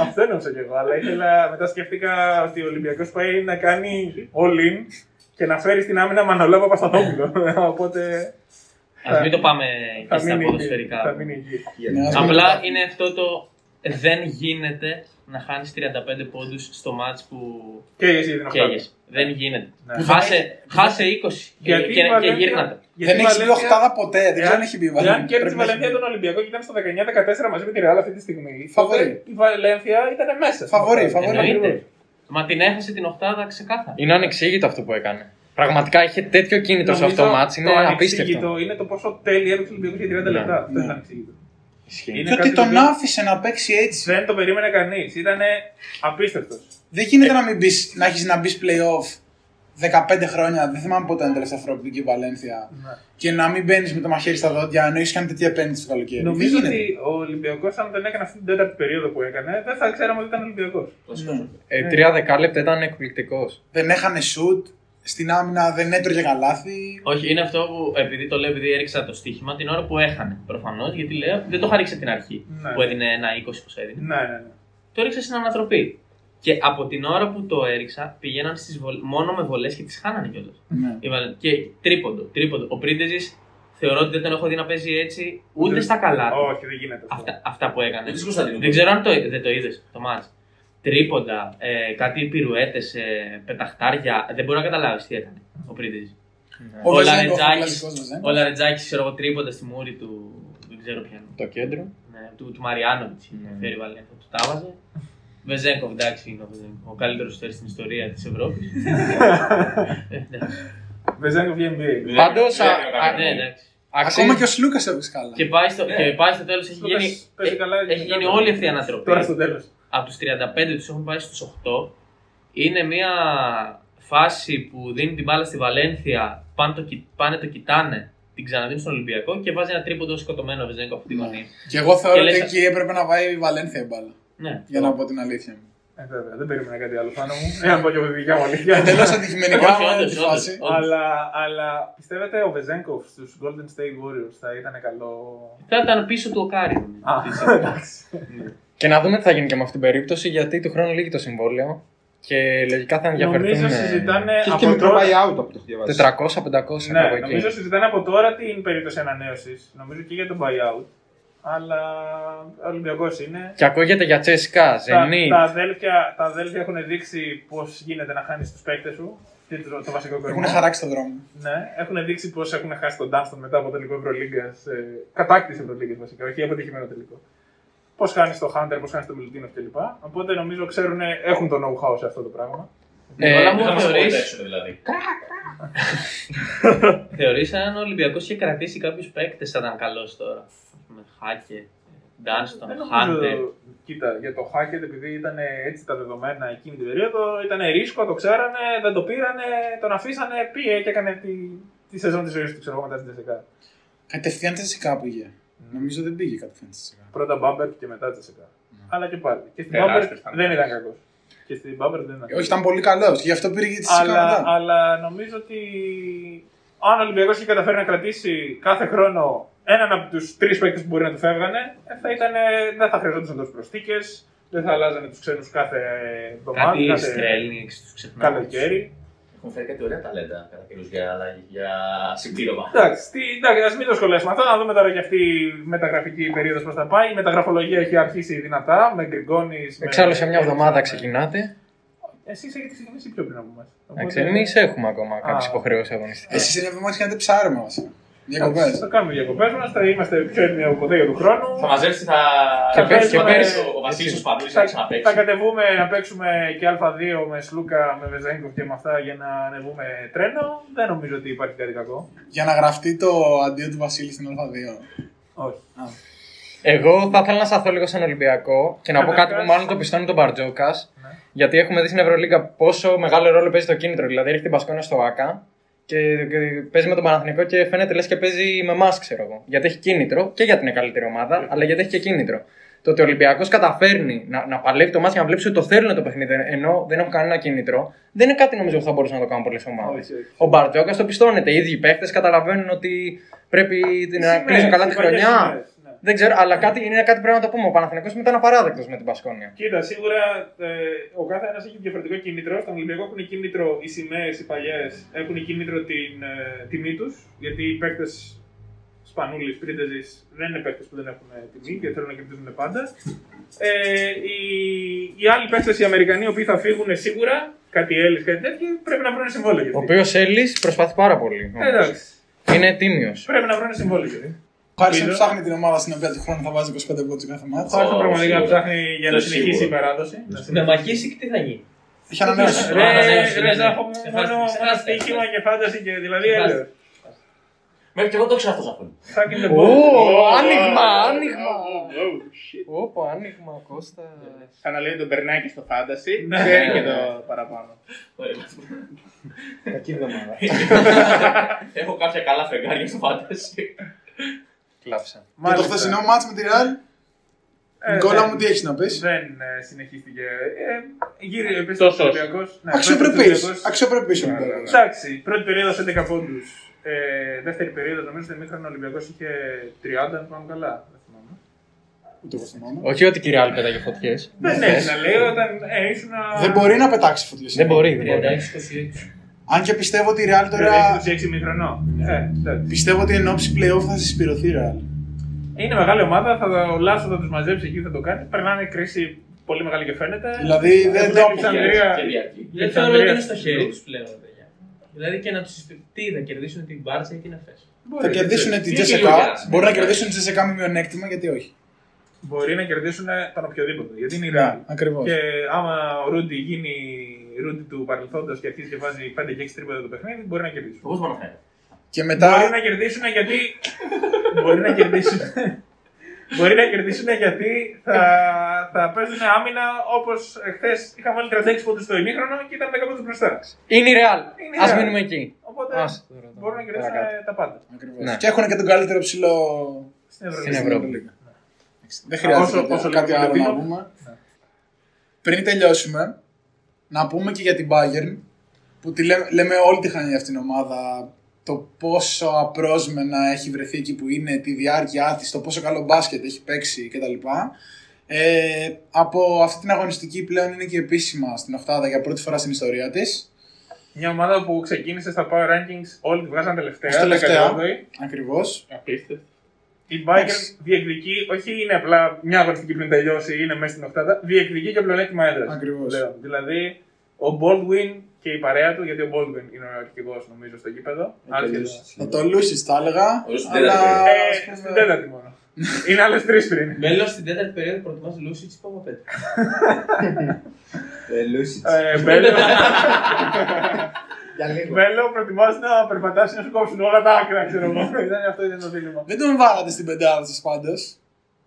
Αυτό εννοούσα κι εγώ, αλλά ήθελα, μετά σκέφτηκα ότι ο Ολυμπιακός πάει να κάνει all-in και να φέρει στην άμυνα Μανολό Παπασταθόπουλο. Οπότε Α μην το πάμε θα και στα μείνει εκεί. Θα ποδοσφαιρικά. μείνει εκεί. Ναι, ας μην Απλά το- είναι αυτό το δεν γίνεται να χάνεις 35 πόντους στο μάτς που Και εσύ την οχτάδα. καίγεσαι. Δεν γίνεται. Ναι. Χάσε, χάσε 20 και, Γιατί η και, και Βαλένθια- γύρνατε. γιατί Δεν η έχεις μπει Βαλένθια- οχτάδα ποτέ. Δεν ξέρω αν έχει μπει η Εάν Βαλένθια. κέρδισε η Πρέπει να Βαλένθια έχει τον Ολυμπιακό και ήταν στο 19-14 μαζί με τη Ρεάλ αυτή τη στιγμή. Φαβορί. τότε Η Βαλένθια ήταν μέσα. Φαβορί, φαβορί. Εννοείται. Μα την έχασε την οχτάδα ξεκάθαρα. Είναι ανεξήγητο αυτό που έκανε. Πραγματικά είχε τέτοιο κίνητο σε αυτό το Νομίζω μάτς, είναι το απίστευτο. ανεξήγητο είναι το πόσο τέλεια έπαιξε ο Ολυμπιακός για 30 Ναι. λεπτά. Αυτό Ναι. είναι ανεξήγητο. Ισχύει. Είναι Και ότι κάτι το τον οποίο άφησε να παίξει έτσι. Δεν το περίμενε κανείς. Ήταν απίστευτος. Δεν γίνεται να μην μπεις, να έχεις να μπεις playoff 15 χρόνια. Δεν θυμάμαι πότε ήταν η τελευταία φορά που πήγε η Βαλένθια. Και να μην μπαίνεις με το μαχαίρι στα δόντια ενώ έχεις κάνει τέτοια επένδυση το καλοκαίρι. Νομίζω Δεν γίνεται; ότι ο Ολυμπιακός, αν δεν έκανε αυτή την τέταρτη περίοδο που έκανε, δεν θα ξέραμε ότι ήταν Ολυμπιακός. Ναι. Ε, τρία δεκάλεπτα ήταν εκπληκτικός. Δεν έχανε σουτ. Στην άμυνα δεν έτρωγε καλάθι. Όχι, είναι αυτό που επειδή το λέω, επειδή έριξα το στοίχημα την ώρα που έχανε. Προφανώς, γιατί λέω δεν το είχα ρίξει από την αρχή. Ναι. Που έδινε ένα 20 που έδινε. Ναι, ναι, ναι. Το έριξα στην ανατροπή. Και από την ώρα που το έριξα, πηγαίναν στις βολ... μόνο με βολές και τις χάνανε κιόλας. Ναι. Και τρίποντο, τρίποντο. Ο Πρίντεζης θεωρώ ότι δεν τον έχω δει να παίζει έτσι ούτε Δεν- στα καλά του. Όχι, δεν γίνεται αυτό. Αυτά, αυτά που έκανε. Δεν της Κωνσταντινούπολης. Δεν ξέρω αν το, δεν το είδες το μάτς. Τρίποντα, ε, κάτι πυρουέτες, ε, πεταχτάρια. Δεν μπορεί να καταλάβεις τι έκανε ο Πρίντεζης. Ο Ο Βεζέγκοφ, ο Λαρετζάκης, κλασικός Βεζέγκοφ. ο Λαρετζάκης, ξέρω εγώ, τρίποντα στη μούρη του. Δεν ξέρω ποιον. Το κέντρο. Ναι, του, του Μαριάνοβιτς. Ναι. Φέρει Βαλένθια, του τα βάζε. Βεζέγκοφ, εντάξει, είναι ο Βεζέγκοφ. Ο καλύτερος στέρι στην ιστορία της Ευρώπης. Βεζέγκοφ για NBA. Πάντως, α- α- Ναι, εντάξει. Αξίζει- Ακόμα και ο Σλούκας έπαιξε καλά. Και πάει στο, και πάει στο τέλος, έχει Λούκας γίνει, παίζει ε, καλά, έχει γενικά. γίνει όλη αυτή η ανατροπή. Τώρα στο τέλος. από τους 35 τους έχουν πάει στους 8 είναι μια φάση που δίνει την μπάλα στη Βαλένθια, πάνε το, κοι- πάνε το κοιτάνε, την ξαναδίνει στον Ολυμπιακό και βάζει ένα τρίποντο σκοτωμένο Βεζέγκο από τη γωνία. Και εγώ θεωρώ Και ότι λες- εκεί έπρεπε να πάει η Βαλένθια η μπάλα. Ναι. Για να πω την αλήθεια μου. Ε, βέβαια, δεν περίμενα κάτι άλλο πάνω μου. Για να πω και από τη δικιά μου αλήθεια. Εντελώς αντικειμενικά Όχι, με όντως, τη όντως, φάση. όντως. αλλά, αλλά πιστεύετε ο Βεζέγκοφ στους Golden State Warriors θα ήταν καλό; Θα ήταν πίσω του ο Κάρι. Α, εντάξει. Και να δούμε τι θα γίνει και με αυτήν την περίπτωση, γιατί του χρόνου λύγει το συμβόλαιο και λογικά θα ενδιαφερθούν Νομίζω συζητάνε Και έχει και από μικρό τώρα. buyout από το έχω διαβάσει. 400-500 Ναι, από εκεί. νομίζω συζητάνε από τώρα την περίπτωση ανανέωσης. Νομίζω και για τον buyout. Αλλά ο Ολυμπιακός είναι. Και ακούγεται για Τσέσικα, Τα, Ζενίτ. τα, αδέλφια, τα αδέλφια έχουν δείξει πώς γίνεται να χάνεις τους παίκτες σου. Και το, το βασικό κορμό. Έχουν χαράξει το δρόμο. Ναι, έχουν δείξει πώς έχουν χάσει τον Ντάνστον μετά από τελικό Ευρωλίγκα. Ε, κατάκτηση Ευρωλίγκα βασικά, όχι αποτυχημένο τελικό. Πώς χάνεις το Hunter, πώς χάνεις το Μιλτίνοφ κλπ. Οπότε νομίζω ξέρουν, έχουν το know-how σε αυτό το πράγμα. Ε, Όλα Δεν μου θα μας θεωρείς, αποτρέψουν δηλαδή. θεωρείς αν ο Ολυμπιακός είχε κρατήσει κάποιους παίκτες θα ήταν καλός τώρα. Ας πούμε, Χάκε, Ντάνστον, Δεν Χάντερ. νομίζω, κοίτα, για το Hackett επειδή ήταν έτσι τα δεδομένα εκείνη την περίοδο, ήταν ρίσκο, το ξέρανε, δεν το πήρανε, τον αφήσανε, πήγε και έκανε τη, τη σεζόν της ζωής του, ξέρω εγώ, μετά στην Τζεσικά. Κατευθείαν Τσεσικά πήγε. Νομίζω δεν πήγε κατευθείαν Τσεσικά. Πρώτα Μπάμπερ και μετά Τζεσικά. Αλλά και πάλι. Και στην Τεράστιος Μπάμπερ ήταν. δεν ήταν κακός. Και στην Μπάμπερ δεν ήταν Όχι, ήταν πολύ καλός και γι' αυτό πήρε και τη Τσεσικά αλλά, μετά. αλλά νομίζω ότι αν ο Ολυμπιακός είχε καταφέρει να κρατήσει κάθε χρόνο έναν από τους τρεις παίκτες που μπορεί να του φεύγανε, ε, θα ήταν, δεν θα χρειαζόταν τόσες προσθήκες, δεν θα αλλάζανε τους ξένους κάθε εβδομάδα, Κάτι κάθε Στρέλνιξ, τους ξεχνάμε. καλοκαίρι. Έχουν φέρει κάτι ωραία ταλέντα κατά καιρούς για, για συμπλήρωμα. Εντάξει, τι, εντάξει, ας μην το σχολιάσουμε αυτό, να δούμε τώρα και αυτή η μεταγραφική περίοδος πώς θα πάει. Η μεταγραφολογία έχει αρχίσει δυνατά με γκριγκόνης. Εξάλλου σε μια εβδομάδα ξεκινάτε. Εσύ έχετε ξεκινήσει πιο πριν από εμάς. Εντάξει, εμείς έχουμε ακόμα κάποιες Α. υποχρεώσεις αγωνιστικές. Εσείς σε μια εβδομάδα κάνετε ψάρεμα βασικά. Διακοπές. Θα κάνουμε διακοπές μας, θα είμαστε πιο έτοιμοι από ποτέ για του χρόνου. Θα μαζέψει, θα. Και θα πέρσι- παίξουμε και πέρσι- Ο Βασίλης ο Σπανούλη Θα, να ξαναπέξει. θα κατεβούμε να παίξουμε και Α2 με Σλούκα, με Βεζέγκοφ και με αυτά για να ανεβούμε τρένο. Δεν νομίζω ότι υπάρχει κάτι κακό. Για να γραφτεί το αντίο του Βασίλη στην Α2. Όχι. Εγώ θα ήθελα να σταθώ λίγο στον Ολυμπιακό και να πω Καταρχάς- κάτι που μάλλον το πιστώνει τον Μπαρτζόκας. Ναι. Γιατί έχουμε δει στην Ευρωλίγκα πόσο μεγάλο ρόλο παίζει το κίνητρο. Δηλαδή έχει την Πασκόνα στο ΑΚΑ και, και παίζει με τον Παναθηνικό και φαίνεται λες και παίζει με εμάς, ξέρω εγώ. Γιατί έχει κίνητρο και γιατί είναι καλύτερη ομάδα, αλλά γιατί έχει και κίνητρο. Το ότι ο Ολυμπιακός καταφέρνει να, να παλεύει το μάτι και να βλέπει ότι το θέλουν το παιχνίδι ενώ δεν έχουν κανένα κίνητρο, δεν είναι κάτι νομίζω που θα μπορούσαν να το κάνουν πολλές ομάδες. Όχι, όχι. Ο Μπαρτζόκας το πιστώνεται. Οι ίδιοι παίχτε καταλαβαίνουν ότι πρέπει να Σημαίες, κλείσουν καλά τη οι παλιές χρονιά. Σημαίες, ναι. Δεν ξέρω, αλλά κάτι, είναι κάτι που πρέπει να το πούμε. Ο Παναθηναϊκός ήταν απαράδεκτος με την Πασκόνια. Κοίτα, σίγουρα ε, ο κάθε ένα έχει διαφορετικό κίνητρο. Στον Ολυμπιακό έχουν κίνητρο οι σημαίες, οι παλιές, έχουν κίνητρο την ε, τιμή τους. Γιατί οι παίκτες Σπανούλης, Πρίντεζης δεν είναι παίκτες που δεν έχουν ε, τιμή και θέλουν να κερδίζουν πάντα. Ε, οι, οι άλλοι παίκτες, οι Αμερικανοί, οι οποίοι θα φύγουν σίγουρα, κάτι Έλλης, κάτι τέτοιο, πρέπει να βρουν συμβόλαιο. για Ο αυτοί. οποίος Έλλης προσπαθεί πάρα πολύ. Ε, Εντάξει. Είναι τίμιος. Πρέπει να βρουν συμβόλαιο. Για αυτοί. Ο Χάρισον Ελπίζω. ψάχνει την ομάδα στην οποία του χρόνου θα βάζει 25 πόντου κάθε μάτι. Ο Χάρσον Ω, πραγματικά σίγουρα. ψάχνει για να Αυτό συνεχίσει η σίγουρα. παράδοση. Να Με συνεχίσει. Μακίσικ τι θα γίνει; Έχει ανανέωση. Ρε, Ρε, ανανέωση, ρε, ναι, Ζάχο ναι. μου, Ξεχάστε, μόνο ξεχάστε, μόνο στοίχημα ξεχάστε. και φάνταση και δηλαδή Ξεχάστε. έλεος. Μέχρι και εγώ το ξέρω αυτό Ζαχούλη. Fuck in the Ω, ball. άνοιγμα, Oh, άνοιγμα. oh, oh, shit. Όπο, άνοιγμα, Κώστα. Σαν να λέει τον περνάει και στο φάντασι. Ναι. Ξέρει και το παραπάνω. Κακή εβδομάδα. Έχω κάποια καλά φεγγάρια στο φάνταση. Κλάψα. Για το Μάλιστα. χθεσινό μάτς με τη Real, Ε, Νικόλα δεν- μου τι έχει να πεις; Δεν ε, συνεχίστηκε. Ε, γύρω επίσης Τόσος. ο Ολυμπιακός. Ναι, Αξιοπρεπής. ο Ολυμπιακός- Αξιοπρεπής ο Ναι, Ολυμπιακός. Εντάξει, πρώτη περίοδο 11 πόντους. Ε, δεύτερη περίοδο, νομίζω ότι μήχρονο ο Ολυμπιακός είχε 30, αν πάμε καλά. Δεν θυμάμαι. Ούτε εγώ θυμάμαι. Όχι ότι η Real πέταγε φωτιές. Δεν έχει να λέει όταν ε, ήσουν. Δεν μπορεί να πετάξει φωτιές. Δεν μπορεί. δεν μπορεί. 36-26. Αν και πιστεύω ότι η Real τώρα. 26 μήχρονο. Ε, εντάξει. Πιστεύω ότι εν ώψη playoff θα συσπηρωθεί η Real. Είναι μεγάλη ομάδα, θα, ο Λάσο θα τους μαζέψει εκεί, θα το κάνει. Περνάνε κρίση πολύ μεγάλη και φαίνεται. Δηλαδή δεν Έχουν το Αλεξανδρία- Και διαρκή. Δεν θεωρώ ότι είναι στο χέρι τους πλέον, παιδιά. Δηλαδή και να τους τι θα κερδίσουν την Μπάρτσα ή την Εφέ. Μπορεί, Θα δεν κερδίσουν ξέρω. την Είναι και Τζεσικά. λίγο γεράσιμο. Μπορεί να κερδίσουν την Τζεσικά με μειονέκτημα, γιατί όχι. Μπορεί να κερδίσουν τον οποιοδήποτε. Γιατί είναι η Ναι, Real. ακριβώς. Και άμα ο Ρούντι γίνει Ρούντι του παρελθόντος και αρχίσει και βάζει 5 και 6 τρίποτα το παιχνίδι, μπορεί να κερδίσουν. Όπως μόνο φαίνεται. Και μετά. Μπορεί να κερδίσουν γιατί. μπορεί να κερδίσουν. Μπορεί να κερδίσουν γιατί θα, θα παίζουν άμυνα όπως χθε είχαμε βάλει 36 πόντους στο ημίχρονο και ήταν 10 πόντους μπροστά. Είναι η Real. Είναι η Α Real. μείνουμε εκεί. Οπότε Άσε τώρα, τώρα. μπορούν να κερδίσουν Παρακάτω. τα πάντα. Ακριβώς. Ναι. Και έχουν και τον καλύτερο ψηλό Στην Ευρωλίγα. Στην Ευρώπη. Λίγα. Δεν χρειάζεται Όσο- κάτι- όσο κάτι λίγο άλλο να Λατίνο. πούμε. Πριν τελειώσουμε, να πούμε και για την Bayern που τη λέμε, λέμε όλη τη χρονιά αυτήν την ομάδα το πόσο απρόσμενα έχει βρεθεί εκεί που είναι, τη διάρκεια της, το πόσο καλό μπάσκετ έχει παίξει κτλ. Ε, από αυτή την αγωνιστική πλέον είναι και επίσημα στην Οχτάδα για πρώτη φορά στην ιστορία της. Μια ομάδα που ξεκίνησε στα Power Rankings, όλοι τη βγάζαν τελευταία. Ως τελευταία. 18η. Ακριβώς. Απίστευτο. Η Bayern διεκδικεί, όχι είναι απλά μια αγωνιστική πριν τελειώσει, είναι μέσα στην οκτάδα, διεκδικεί και πλεονέκτημα έδρας. Ακριβώς. Δηλαδή, ο Baldwin και η παρέα του, γιατί ο Baldwin είναι ο αρχηγός νομίζω στο γήπεδο. Άλλοι σχεδόν. Θα το Λούσιτς θα έλεγα, Ο στην αλλά τέταρτη Ε, ας πούμε- στην τέταρτη μόνο. είναι άλλες τρεις πριν. Μέλλον στην τέταρτη περίοδο προτιμάς Λούσιτ ή Παπαπέτρου. Ε, Μπέλο, Για λίγο. Μπέλο προτιμάς να περπατάσει να σου κόψουν όλα τα άκρα, ξέρω εγώ. Ήταν αυτό ήταν το δίλημα. δεν τον βάλατε στην πεντάδα σας πάντως.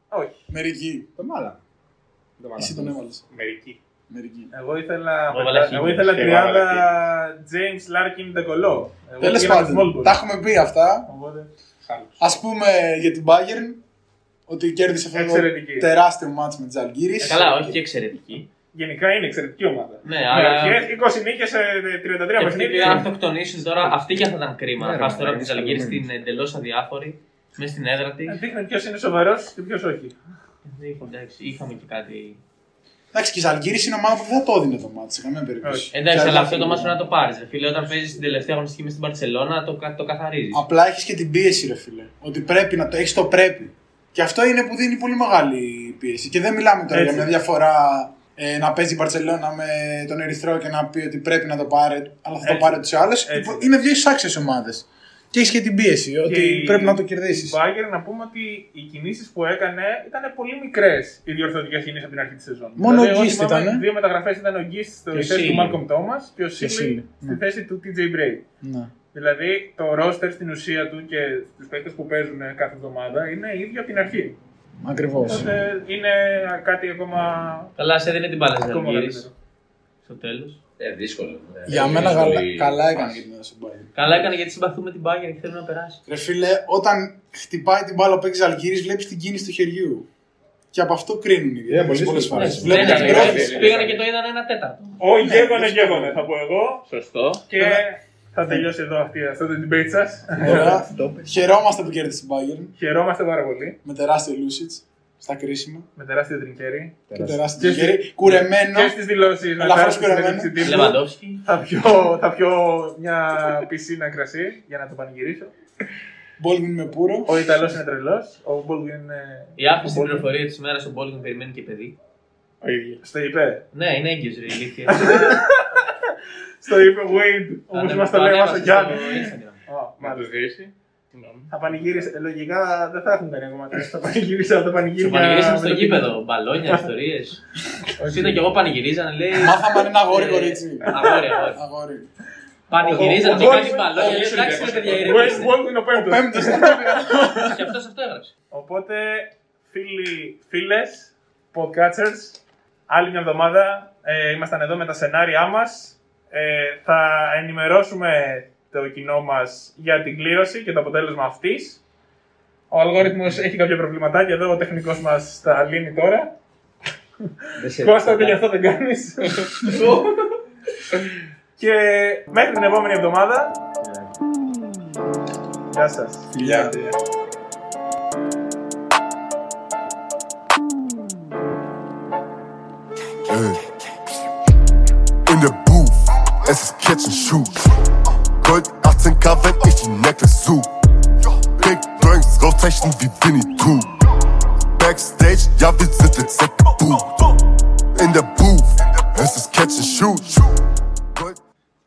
Όχι. Μερικοί. Το μάλα. Το μάλα. Εσύ τον έβαλες. Μερικοί. Μερικοί. Εγώ ήθελα, Εγώ έβαλα εγώ χίλια. ήθελα Και 30 έβαλα James Larkin Decolo. Εγώ Τέλος πήγα με πάντων, small ball. τα έχουμε πει αυτά. Οπότε, Ας πούμε για την Bayern ότι κέρδισε αυτό το Εξαιρετική. τεράστιο μάτς με τις Αλγύρες. Ε, καλά, όχι και εξαιρετική. Γενικά είναι εξαιρετική ομάδα. Ναι, Με αλλά. αρχές, 20 νίκες σε 33 Και αυτοί πήγαν να παιχνίδια. αυτοκτονήσουν τώρα. Αυτή και θα ήταν κρίμα. Ναι, Να ρε, πα τώρα ναι, από τις είναι Αλγύρες σφαλμένοι. στην εντελώς αδιάφορη, μέσα στην έδρα της. Ε, Δείχνει ποιος είναι σοβαρός και ποιος όχι. Εντάξει, είχαμε και κάτι. Εντάξει και οι Αλγύρες είναι ομάδα που δεν θα το έδινε το μάτς σε καμία περίπτωση. Όχι. Εντάξει, Και αλλά άλλα αυτό το φίλοι. μάτι πρέπει να το πάρεις. Φίλε, όταν παίζεις την τελευταία αγωνιστική μες στην Παρσελώνα, το, κα- το καθαρίζεις. Απλά έχεις και την πίεση ρε φίλε. Ότι πρέπει να το έχεις το πρέπει. Και αυτό είναι που δίνει πολύ μεγάλη πίεση. Και δεν μιλάμε τώρα Έτσι. για μια διαφορά ε, να παίζει η Μπαρσελόνα με τον Ερυθρό και να πει ότι πρέπει να το πάρει, αλλά θα το Έτσι. πάρει ούτως ή άλλως. Έτσι. Είναι δύο εισάξιες ομάδες. Και έχεις και την πίεση ότι η- πρέπει να το Η κερδίσει. Bayern να πούμε ότι οι κινήσεις που έκανε ήταν πολύ μικρές οι διορθωτικές κινήσεις από την αρχή της σεζόν. Μόνο Δηλαδή, ο εγώ Γκίστ θυμάμαι, ήτανε. Δύο μεταγραφές ήταν ο Γκίστ στη Και ο θέση του Σίλι. Malcolm Thomas και ο Σίλι Σίλι, στη ναι. θέση του TJ Bray. Ναι. Δηλαδή το ρόστερ στην ουσία του και τους παίκτες που παίζουν κάθε εβδομάδα είναι ίδιο από την αρχή. Ακριβώς. Οπότε είναι κάτι ακόμα. Καλά, σε δίνει την μπάλα στην ακόμα Αλγύρε. καλύτερο. Στο τέλος. Ε, δύσκολο. Ε, Για είναι μένα δύσκολη καλά, καλά έκανε φάση. για την έδωσε τον Bayern. Καλά έκανε γιατί συμπαθούμε την Bayern και θέλουμε να περάσει. Ρε φίλε, όταν χτυπάει την μπάλα που παίξει Αλγύρης, βλέπεις την κίνηση του χεριού. Και από αυτό κρίνουν οι Ε, πολύ πολλές σωστά. φορές. Ναι, Βλέπουν ναι, την ναι, πρόθεση. ναι, Πήγανε και το είδαν ένα τέταρτο. Ο γέγονε γέγονε θα πω εγώ. Σωστό. Και θα τελειώσει εδώ αυτή, αυτό το debate σας. Ωραία. Χαιρόμαστε που κέρδισε την Bayern Χαιρόμαστε πάρα πολύ με τεράστιο Λούσιτ στα κρίσιμα. με τεράστιο τριγκέρι. Και τεράστιο Και χέρι. Κουρεμένο. Και στις δηλώσεις Ελαφρώς κουρεμένο. Λεβαντόφσκι. Θα πιω, θα πιω μια πισίνα κρασί για να το πανηγυρίσω. Μπόλβιν με πουρο. Ο Ιταλός είναι τρελός. Ο Baldwin είναι. Η άφηση στην πληροφορία της ημέρας ο Μπόλγκεν περιμένει και παιδί. Ο ίδιος. Στο είπε. Ναι, είναι έγκυος ρε ηλίθεια. Στο είπε Wade. Όπω Ανέβασε- μας το λέει ανέβασε ο Γιάννη. στο Instagram. Ω, Να μάλιστα. τους δείσει. Συγγνώμη. Θα πανηγύρισε. ε, Λογικά δεν θα έχουν κάνει ακόμα κάτι. Θα πανηγύρισε από το Στο πανηγύρι. πανηγυρίσαμε στο γήπεδο. Μπαλόνια, ιστορίε. Είδα κι εγώ πανηγυρίζανε, λέει. Μάθαμε αν είναι αγόρι ε, κορίτσι. Αγόρι, αγόρι. Αγόρι. Πανηγυρίζανε Ο- και ο- κάνει ο- μπαλόνια. ο- λέει, Εντάξει, ρε παιδιά, Wade ηρεμήστε. Baldwin είναι ο πέμπτο. Πέμπτο. Και αυτό αυτό έγραψε. Οπότε, φίλοι, φίλες, podcatchers, άλλη μια εβδομάδα ε, ήμασταν εδώ με τα σενάριά μας. Ε, θα ενημερώσουμε το κοινό μας για την κλήρωση και το αποτέλεσμα αυτής. Ο αλγόριθμος έχει κάποια προβληματάκια εδώ, ο τεχνικός μας τα λύνει τώρα. Δεν σε- Κώστα, ότι γι' αυτό δεν κάνεις; και μέχρι την επόμενη εβδομάδα. Γεια σας. Φιλιά.